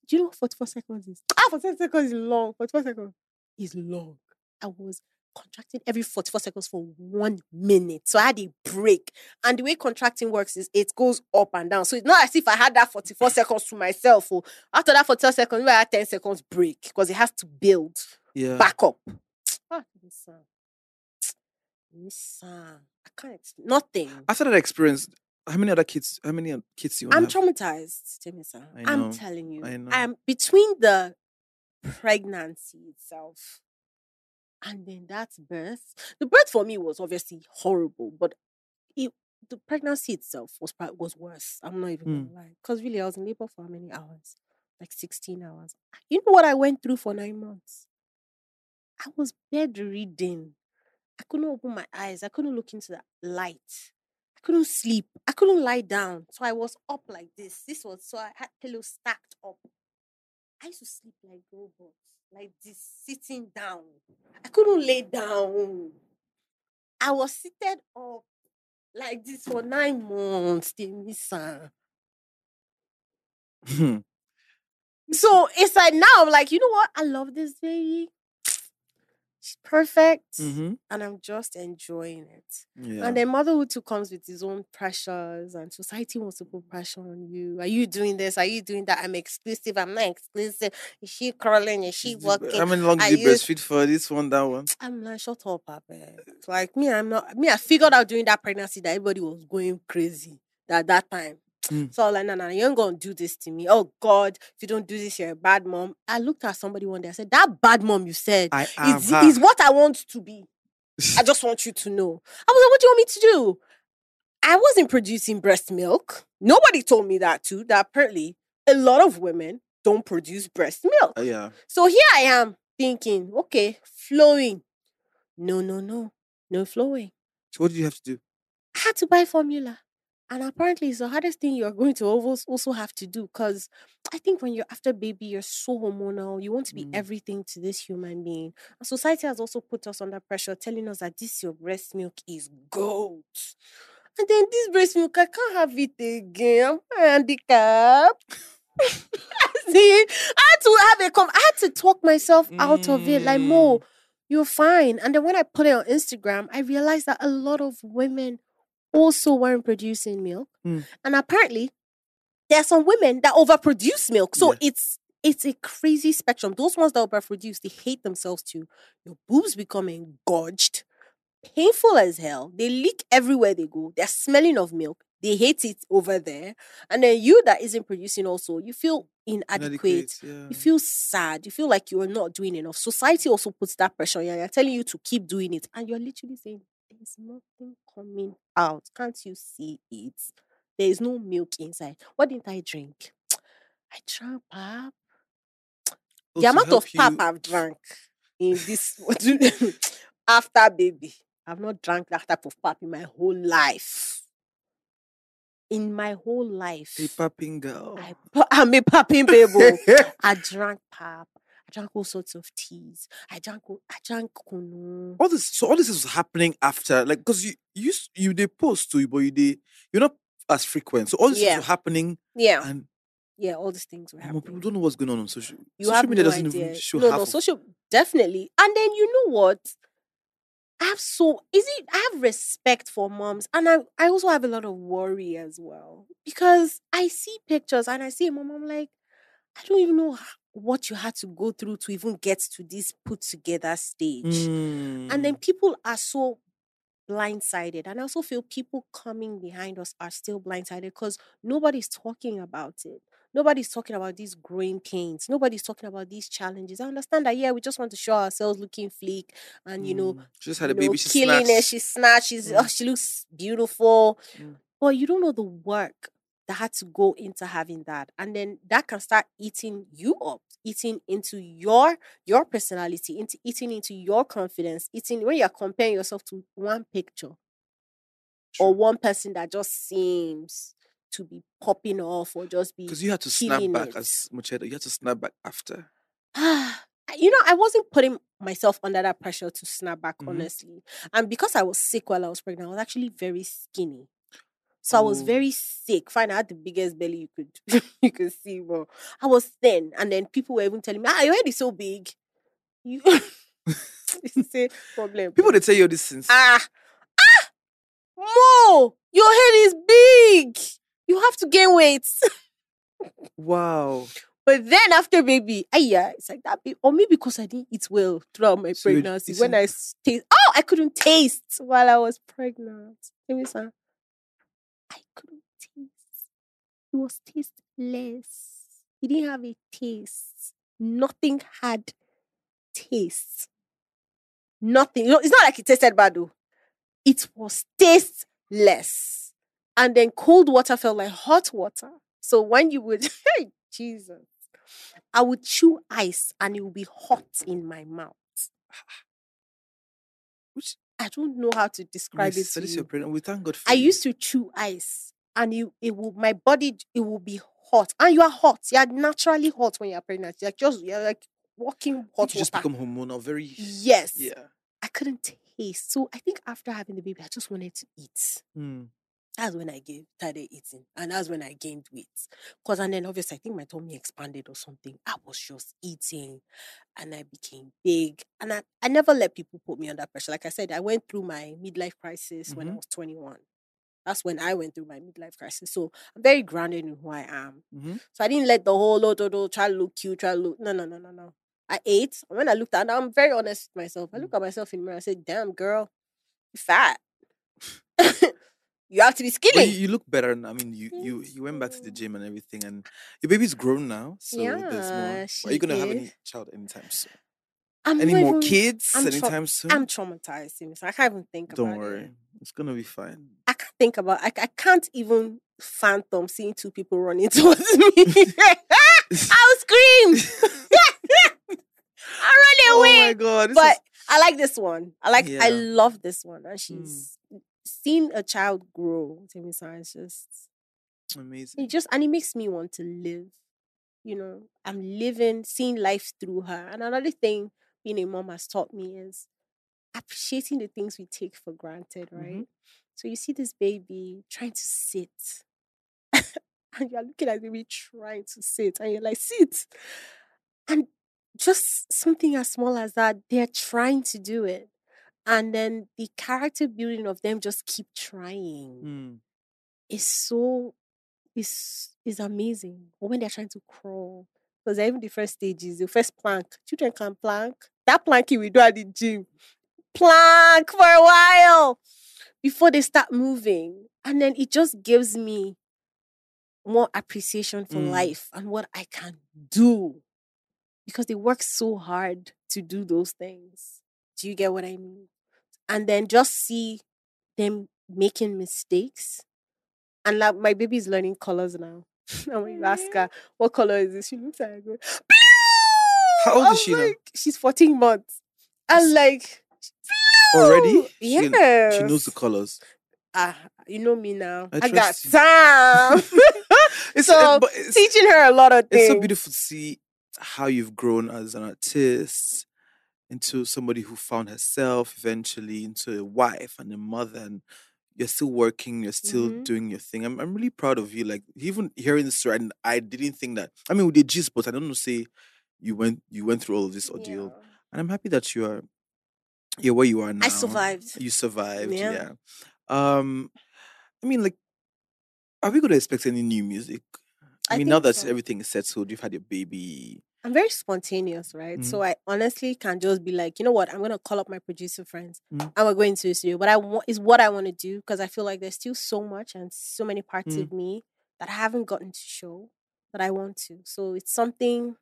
Do you know what 44 seconds is? Ah, 44 seconds is long. 44 seconds is long. I was contracting every 44 seconds for one minute. So I had a break. And the way contracting works is it goes up and down. So it's not as if I had that 44 seconds to myself. Or after that 44 seconds, I had 10 seconds break because it has to build Yeah. back up. Ah, listen. Listen. I can't explain. Nothing. After that experience, how many other kids? How many kids you? I'm have? traumatized, Jamisa. I I'm telling you. I know. I'm between the pregnancy itself and then that birth. The birth for me was obviously horrible, but it the pregnancy itself was was worse. I'm not even Mm. gonna lie. Because really I was in labor for how many hours? Like 16 hours. You know what I went through for nine months? I was bedridden. I couldn't open my eyes. I couldn't look into the light. I couldn't sleep. I couldn't lie down. So I was up like this. This was so I had pillows stacked up. I used to sleep like robots, like this, sitting down. I couldn't lay down. I was seated up like this for nine months. Temisa. Hmm. So it's like now I'm like, you know what? I love this baby. Perfect. Mhm. And I'm just enjoying it. Yeah. And then motherhood too comes with its own pressures, and society wants to put pressure on you. Are you doing this? Are you doing that? I'm exclusive. I'm not exclusive. Is she crawling? Is she walking? How many long Are did you breastfeed for? This one, that one. I'm like, shut up, Abeg. Like me, I'm not me. I figured out during that pregnancy that everybody was going crazy at that time. Mm. So I was like, no, no, you ain't gonna do this to me. Oh God, if you don't do this, you're a bad mom. I looked at somebody one day. I said, that bad mom you said I is, is what I want to be. I just want you to know. I was like, what do you want me to do? I wasn't producing breast milk. Nobody told me that too. That apparently a lot of women don't produce breast milk. Uh, yeah. So here I am thinking, okay, flowing. No, no, no, no flowing. So what did you have to do? I had to buy formula. And apparently, it's the hardest thing you're going to always also have to do because I think when you're after baby, you're so hormonal. You want to be Mm. everything to this human being. And society has also put us under pressure, telling us that this your breast milk is gold. And then this breast milk, I can't have it again. I'm handicapped. See, I had to have a com- I had to talk myself out of it. Like, Mm. Mo, you're fine. And then when I put it on Instagram, I realized that a lot of women also weren't producing milk. Mm. And apparently, there are some women that overproduce milk. So Yeah. it's it's a crazy spectrum. Those ones that overproduce, they hate themselves too. Your boobs become engorged, painful as hell. They leak everywhere they go. They're smelling of milk. They hate it over there. And then you that isn't producing also, you feel inadequate. Yeah. You feel sad. You feel like you're not doing enough. Society also puts that pressure on you. They're telling you to keep doing it. And you're literally saying, There's nothing coming out. Can't you see it? There is no milk inside. What didn't I drink? I drank pap. Oh, the amount of pap you- I've drank in this after baby. I've not drank that type of pap in my whole life. In my whole life. A papping girl. I, I'm a papping baby. Oh. I drank pap. I drank all sorts of teas. I drank I drank kunu. all this so all this is happening after like because you you you they post to you but you they you're not as frequent so all this Yeah. is happening Yeah, and yeah, all these things were happening. people don't know what's going on on social you social have media no doesn't idea. even show no, no, of- social definitely. And then you know what? I have so is it I have respect for moms and I, I also have a lot of worry as well. Because I see pictures and I see a mom, I'm like, I don't even know what you had to go through to even get to this put together stage. And then Mm. people are so blindsided. And I also feel people coming behind us are still blindsided because nobody's talking about it. Nobody's talking about these growing pains. Nobody's talking about these challenges. I understand that, yeah, we just want to show ourselves looking sleek and, you know, Mm. she just had a know, baby she killing it. snatched. She's snatched. She's, oh, Mm. she looks beautiful. Mm. But you don't know the work that had to go into having that. And then that can start eating you up, eating into your your personality, into eating into your confidence, eating when you're comparing yourself to one picture or one person that just seems to be popping off or just be because you had to snap back it. as Mo'Cheddah. You had to snap back after. you know, I wasn't putting myself under that pressure to snap back, Mhm. honestly. And because I was sick while I was pregnant, I was actually very skinny. So I was Oh. very sick. Fine, I had the biggest belly you could you could see, but I was thin. And then people were even telling me, ah, your head is so big. You it's a problem. People they tell you this since ah ah Mo, your head is big. You have to gain weight. wow. But then after baby, ah yeah, it's like that. Or maybe because I didn't eat well throughout my So pregnancy. When I taste, oh, I couldn't taste while I was pregnant. Let me say, I couldn't taste. It was tasteless. It didn't have a taste. Nothing had taste. Nothing. It's not like it tasted bad though. It was tasteless. And then cold water felt like hot water. So when you would, hey, Jesus, I would chew ice and it would be hot in my mouth. Which I don't know how to describe it sister, to this is your you. pregnant. We thank God for I you. used to chew ice and it, it will my body it will be hot. And you are hot. You are naturally hot when you're pregnant. You're just you're like walking hot you just water. become hormonal, very yes. yeah. I couldn't taste. So I think after having the baby, I just wanted to eat. Mm. That's when I gave, started eating. And that's when I gained weight. Because, and then obviously, I think my tummy expanded or something. I was just eating and I became big. And I, I never let people put me under pressure. Like I said, I went through my midlife crisis when I Mhm. was 21. That's when I went through my midlife crisis. So I'm very grounded in who I am. Mhm. So I didn't let the whole, lot oh, oh, try to look cute, try to look. No, no, no, no, no. I ate. And when I looked at I'm very honest with myself. I Mm. look at myself in the mirror. I said, damn, girl, you fat. you have to be But skinny. you, you look better now. I mean, you, you you went back to the gym and everything, and your baby's grown now. So there's more. Yeah, Are you gonna have any child anytime soon? I'm Any more even- kids I'm tra- anytime soon? I'm traumatized. I can't even think Don't about worry, it. Don't worry. It's gonna be fine. I can't think about. I, I can't even phantom seeing two people running towards me. I'll scream. I'll run oh my god! But is, I like this one. I like. I love this one, and she's hmm. Seeing a child grow me is just Amazing. it just and it makes me want to live. You know, I'm living, seeing life through her. And another thing being a mom has taught me is appreciating the things we take for granted, Mm-hmm. right? So you see this baby trying to sit, and you're looking at the baby trying to sit, and you're like, sit. And just something as small as that, they're trying to do it. And then the character building of them just keep trying Mm. is so is is amazing. Or when they're trying to crawl, because even the first stages, the first plank, children can plank. That planking we do at the gym, plank for a while before they start moving, and then it just gives me more appreciation for Mm. life and what I can do because they work so hard to do those things. Do you get what I mean? And then just see them making mistakes. And like my baby is learning colors now. and when you ask her, what color is this? She looks at and How old is she now? like, She's 14 months. And like, Already? "Blue!" She, she knows the colors. Ah, you know me now. I I, got you. time. It's, so it's, teaching her a lot of things. it's so beautiful to see how you've grown as an artist into somebody who found herself eventually into a wife and a mother and you're still working you're still Mhm. doing your thing I'm, I'm really proud of you like even hearing this story and i didn't think that i mean we did gist but i don't know say you went you went through all of this ordeal Yeah. and i'm happy that you are you're where you are now I survived. you survived Yeah. yeah um i mean like are we going to expect any new music i, I mean now that so. everything is settled you've had your baby I'm very spontaneous, right? So I honestly can just be like, you know what? I'm gonna call up my producer friends Mm. and we're going to the studio. But I want is what I want to do because I feel like there's still so much and so many parts Mm. of me that I haven't gotten to show that I want to. So it's something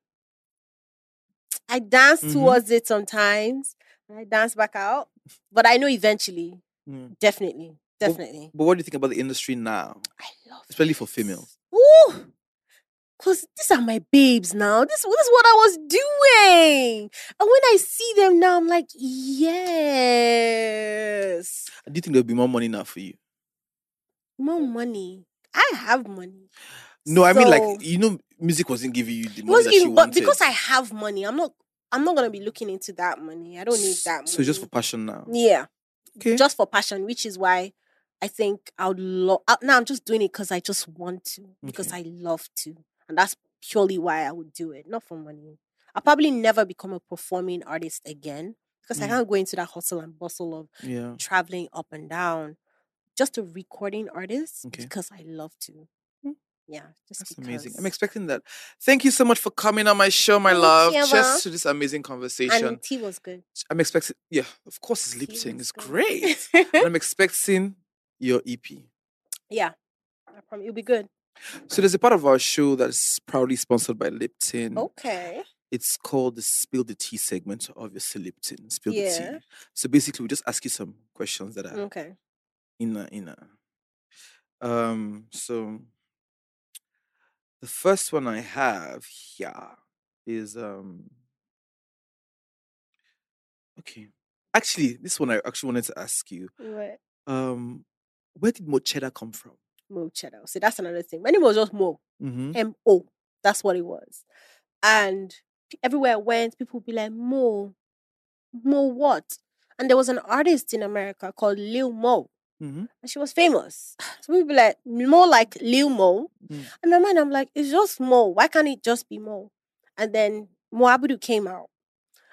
I dance Mhm. towards it sometimes I dance back out. But I know eventually, Mm. definitely, But- definitely. But what do you think about the industry now? I love Especially for females. Ooh, cause these are my babes now. This, this is what I was doing. And when I see them now, I'm like, yes, Do you think there'll be more money now for you? more money. I have money. No, I mean like you know, music wasn't giving you the money was that even- you but because I have money, I'm not. I'm not gonna be looking into that money. I don't need that money. So just for passion now. yeah, Okay. just for passion, which is why I think I would love. Now I'm just doing it because I just want to, because Okay. I love to, and that's purely why I would do it, not for money. I'll probably never become a performing artist again because I Mm. can't go into that hustle and bustle of yeah. traveling up and down. Just a recording artist Okay. because I love to. Mm. Yeah, just That's amazing. I'm expecting that. Thank you so much for coming on my show, my Thank love. you, Just to this amazing conversation. And tea was good. I'm expecting yeah, of course it's lip sync. It's good. great. and I'm expecting your EP. yeah, I promise it'll be good. So there's a part of our show that's proudly sponsored by Lipton. Okay. It's called the Spill the Tea segment of your Lipton. Spill the Tea. So basically, we just ask you some questions that are Okay. in a, in a. Um. So the first one I have here is um. Okay, actually, this one I actually wanted to ask you. What? Um, where did Mo'Cheddah come from? Mo cheddar. So that's another thing. My name was just Mo. Mm-hmm. M O. That's what it was. And everywhere I went, people would be like, Mo, Mo what? And there was an artist in America called Lil Mo. Mm-hmm. And she was famous. So we'd be like, more like Lil Mo. Mm. And my mind, I'm like, it's just Mo. Why can't it just be Mo? And then Mo Abudu came out.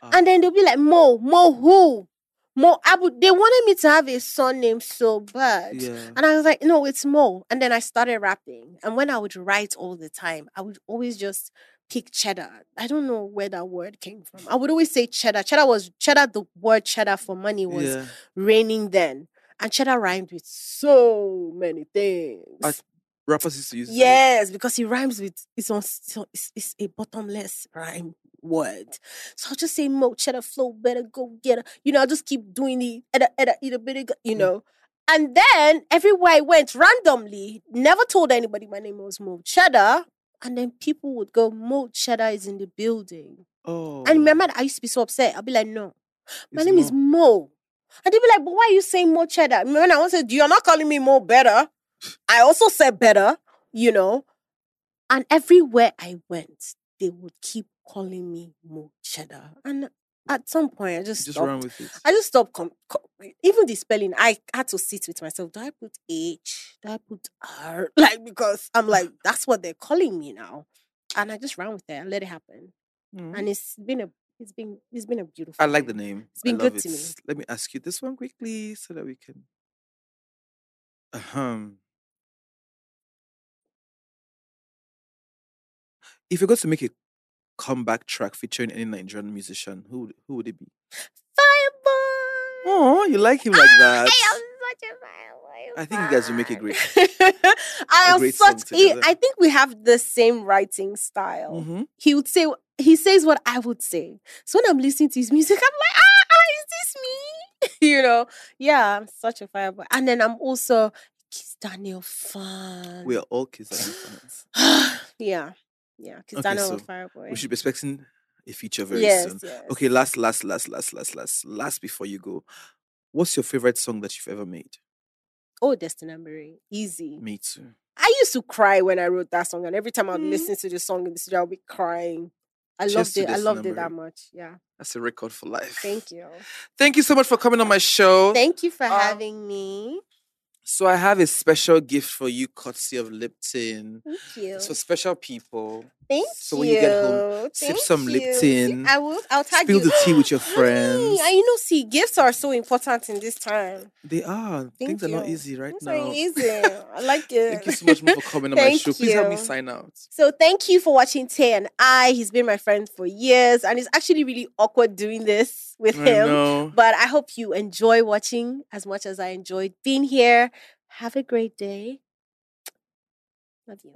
Ah. And then they'll be like, Mo, Mo who? Mo Abu. They wanted me to have a son named so bad. Yeah. And I was like, no, it's Mo. And then I started rapping. And when I would write all the time, I would always just pick cheddar. I don't know where that word came from. I would always say cheddar. Cheddar was cheddar, the word cheddar for money was yeah. raining then. And cheddar rhymed with so many things. I- Rappers used to use it. Yes, because it rhymes with it's on so it's, it's a bottomless rhyme word. So I'll just say mo cheddar flow better go get her. You know, I'll just keep doing the edda edda eat a bit of, you Mm. know. And then everywhere I went randomly, never told anybody my name was Mo Cheddar. And then people would go, Mo Cheddar is in the building. Oh. And remember, I used to be so upset. I'd be like, no, my it's name is Mo. Mo. And they'd be like, but why are you saying Mo cheddar? When I was said, you're not calling me Mo better. I also said better, you know. And everywhere I went, they would keep calling me more cheddar. And at some point, I just Just stopped. run with it. I just stopped. Com- co- even the spelling, I had to sit with myself. Do I put H? Do I put R? Like because I'm like, that's what they're calling me now, and I just ran with it and let it happen. Mm. And it's been a, it's been, it's been a beautiful. I like the name. It's been good it. to me. Let me ask you this one quickly so that we can. Ahem. If you're going to make a comeback track featuring any Nigerian musician, who would, who would it be? Fireboy. Oh, you like him like that. I am such a fireboy. I think you guys will make a great- I a am great song such. he- I think we have the same writing style. Mhm. He would say. He says what I would say. So when I'm listening to his music, I'm like, ah, ah is this me? you know? Yeah, I'm such a fireboy. And then I'm also Kiss Daniel fan. We are all Kiss Daniel fans. yeah, yeah. Kiss Okay, Daniel so was fireboy. We should be expecting a feature very yes, soon. yes. Okay, last, last, last, last, last, last, last before you go. What's your favorite song that you've ever made? Oh, Destiny Marie, easy. Me too. I used to cry when I wrote that song, and every time I'd Mm. listen to the song in the studio, I'll be crying. I Cheers loved it. I loved it that much. Yeah. That's a record for life. Thank you. Thank you so much for coming on my show. Thank you for Um, having me. So I have a special gift for you, courtesy of Lipton. Thank you. It's for special people. Thank so you. when you get home, sip some you. Lipton, I will. I'll tag Spill you. the tea with your friends. And you know, see, gifts are so important in this time. They are. Thank Things are not easy right It's now. very easy. I like it. Thank you so much for coming on my show. Please help me sign out. So thank you for watching Tay and I. He's been my friend for years, and it's actually really awkward doing this with I him. know. But I hope you enjoy watching as much as I enjoyed being here. Have a great day. Love you.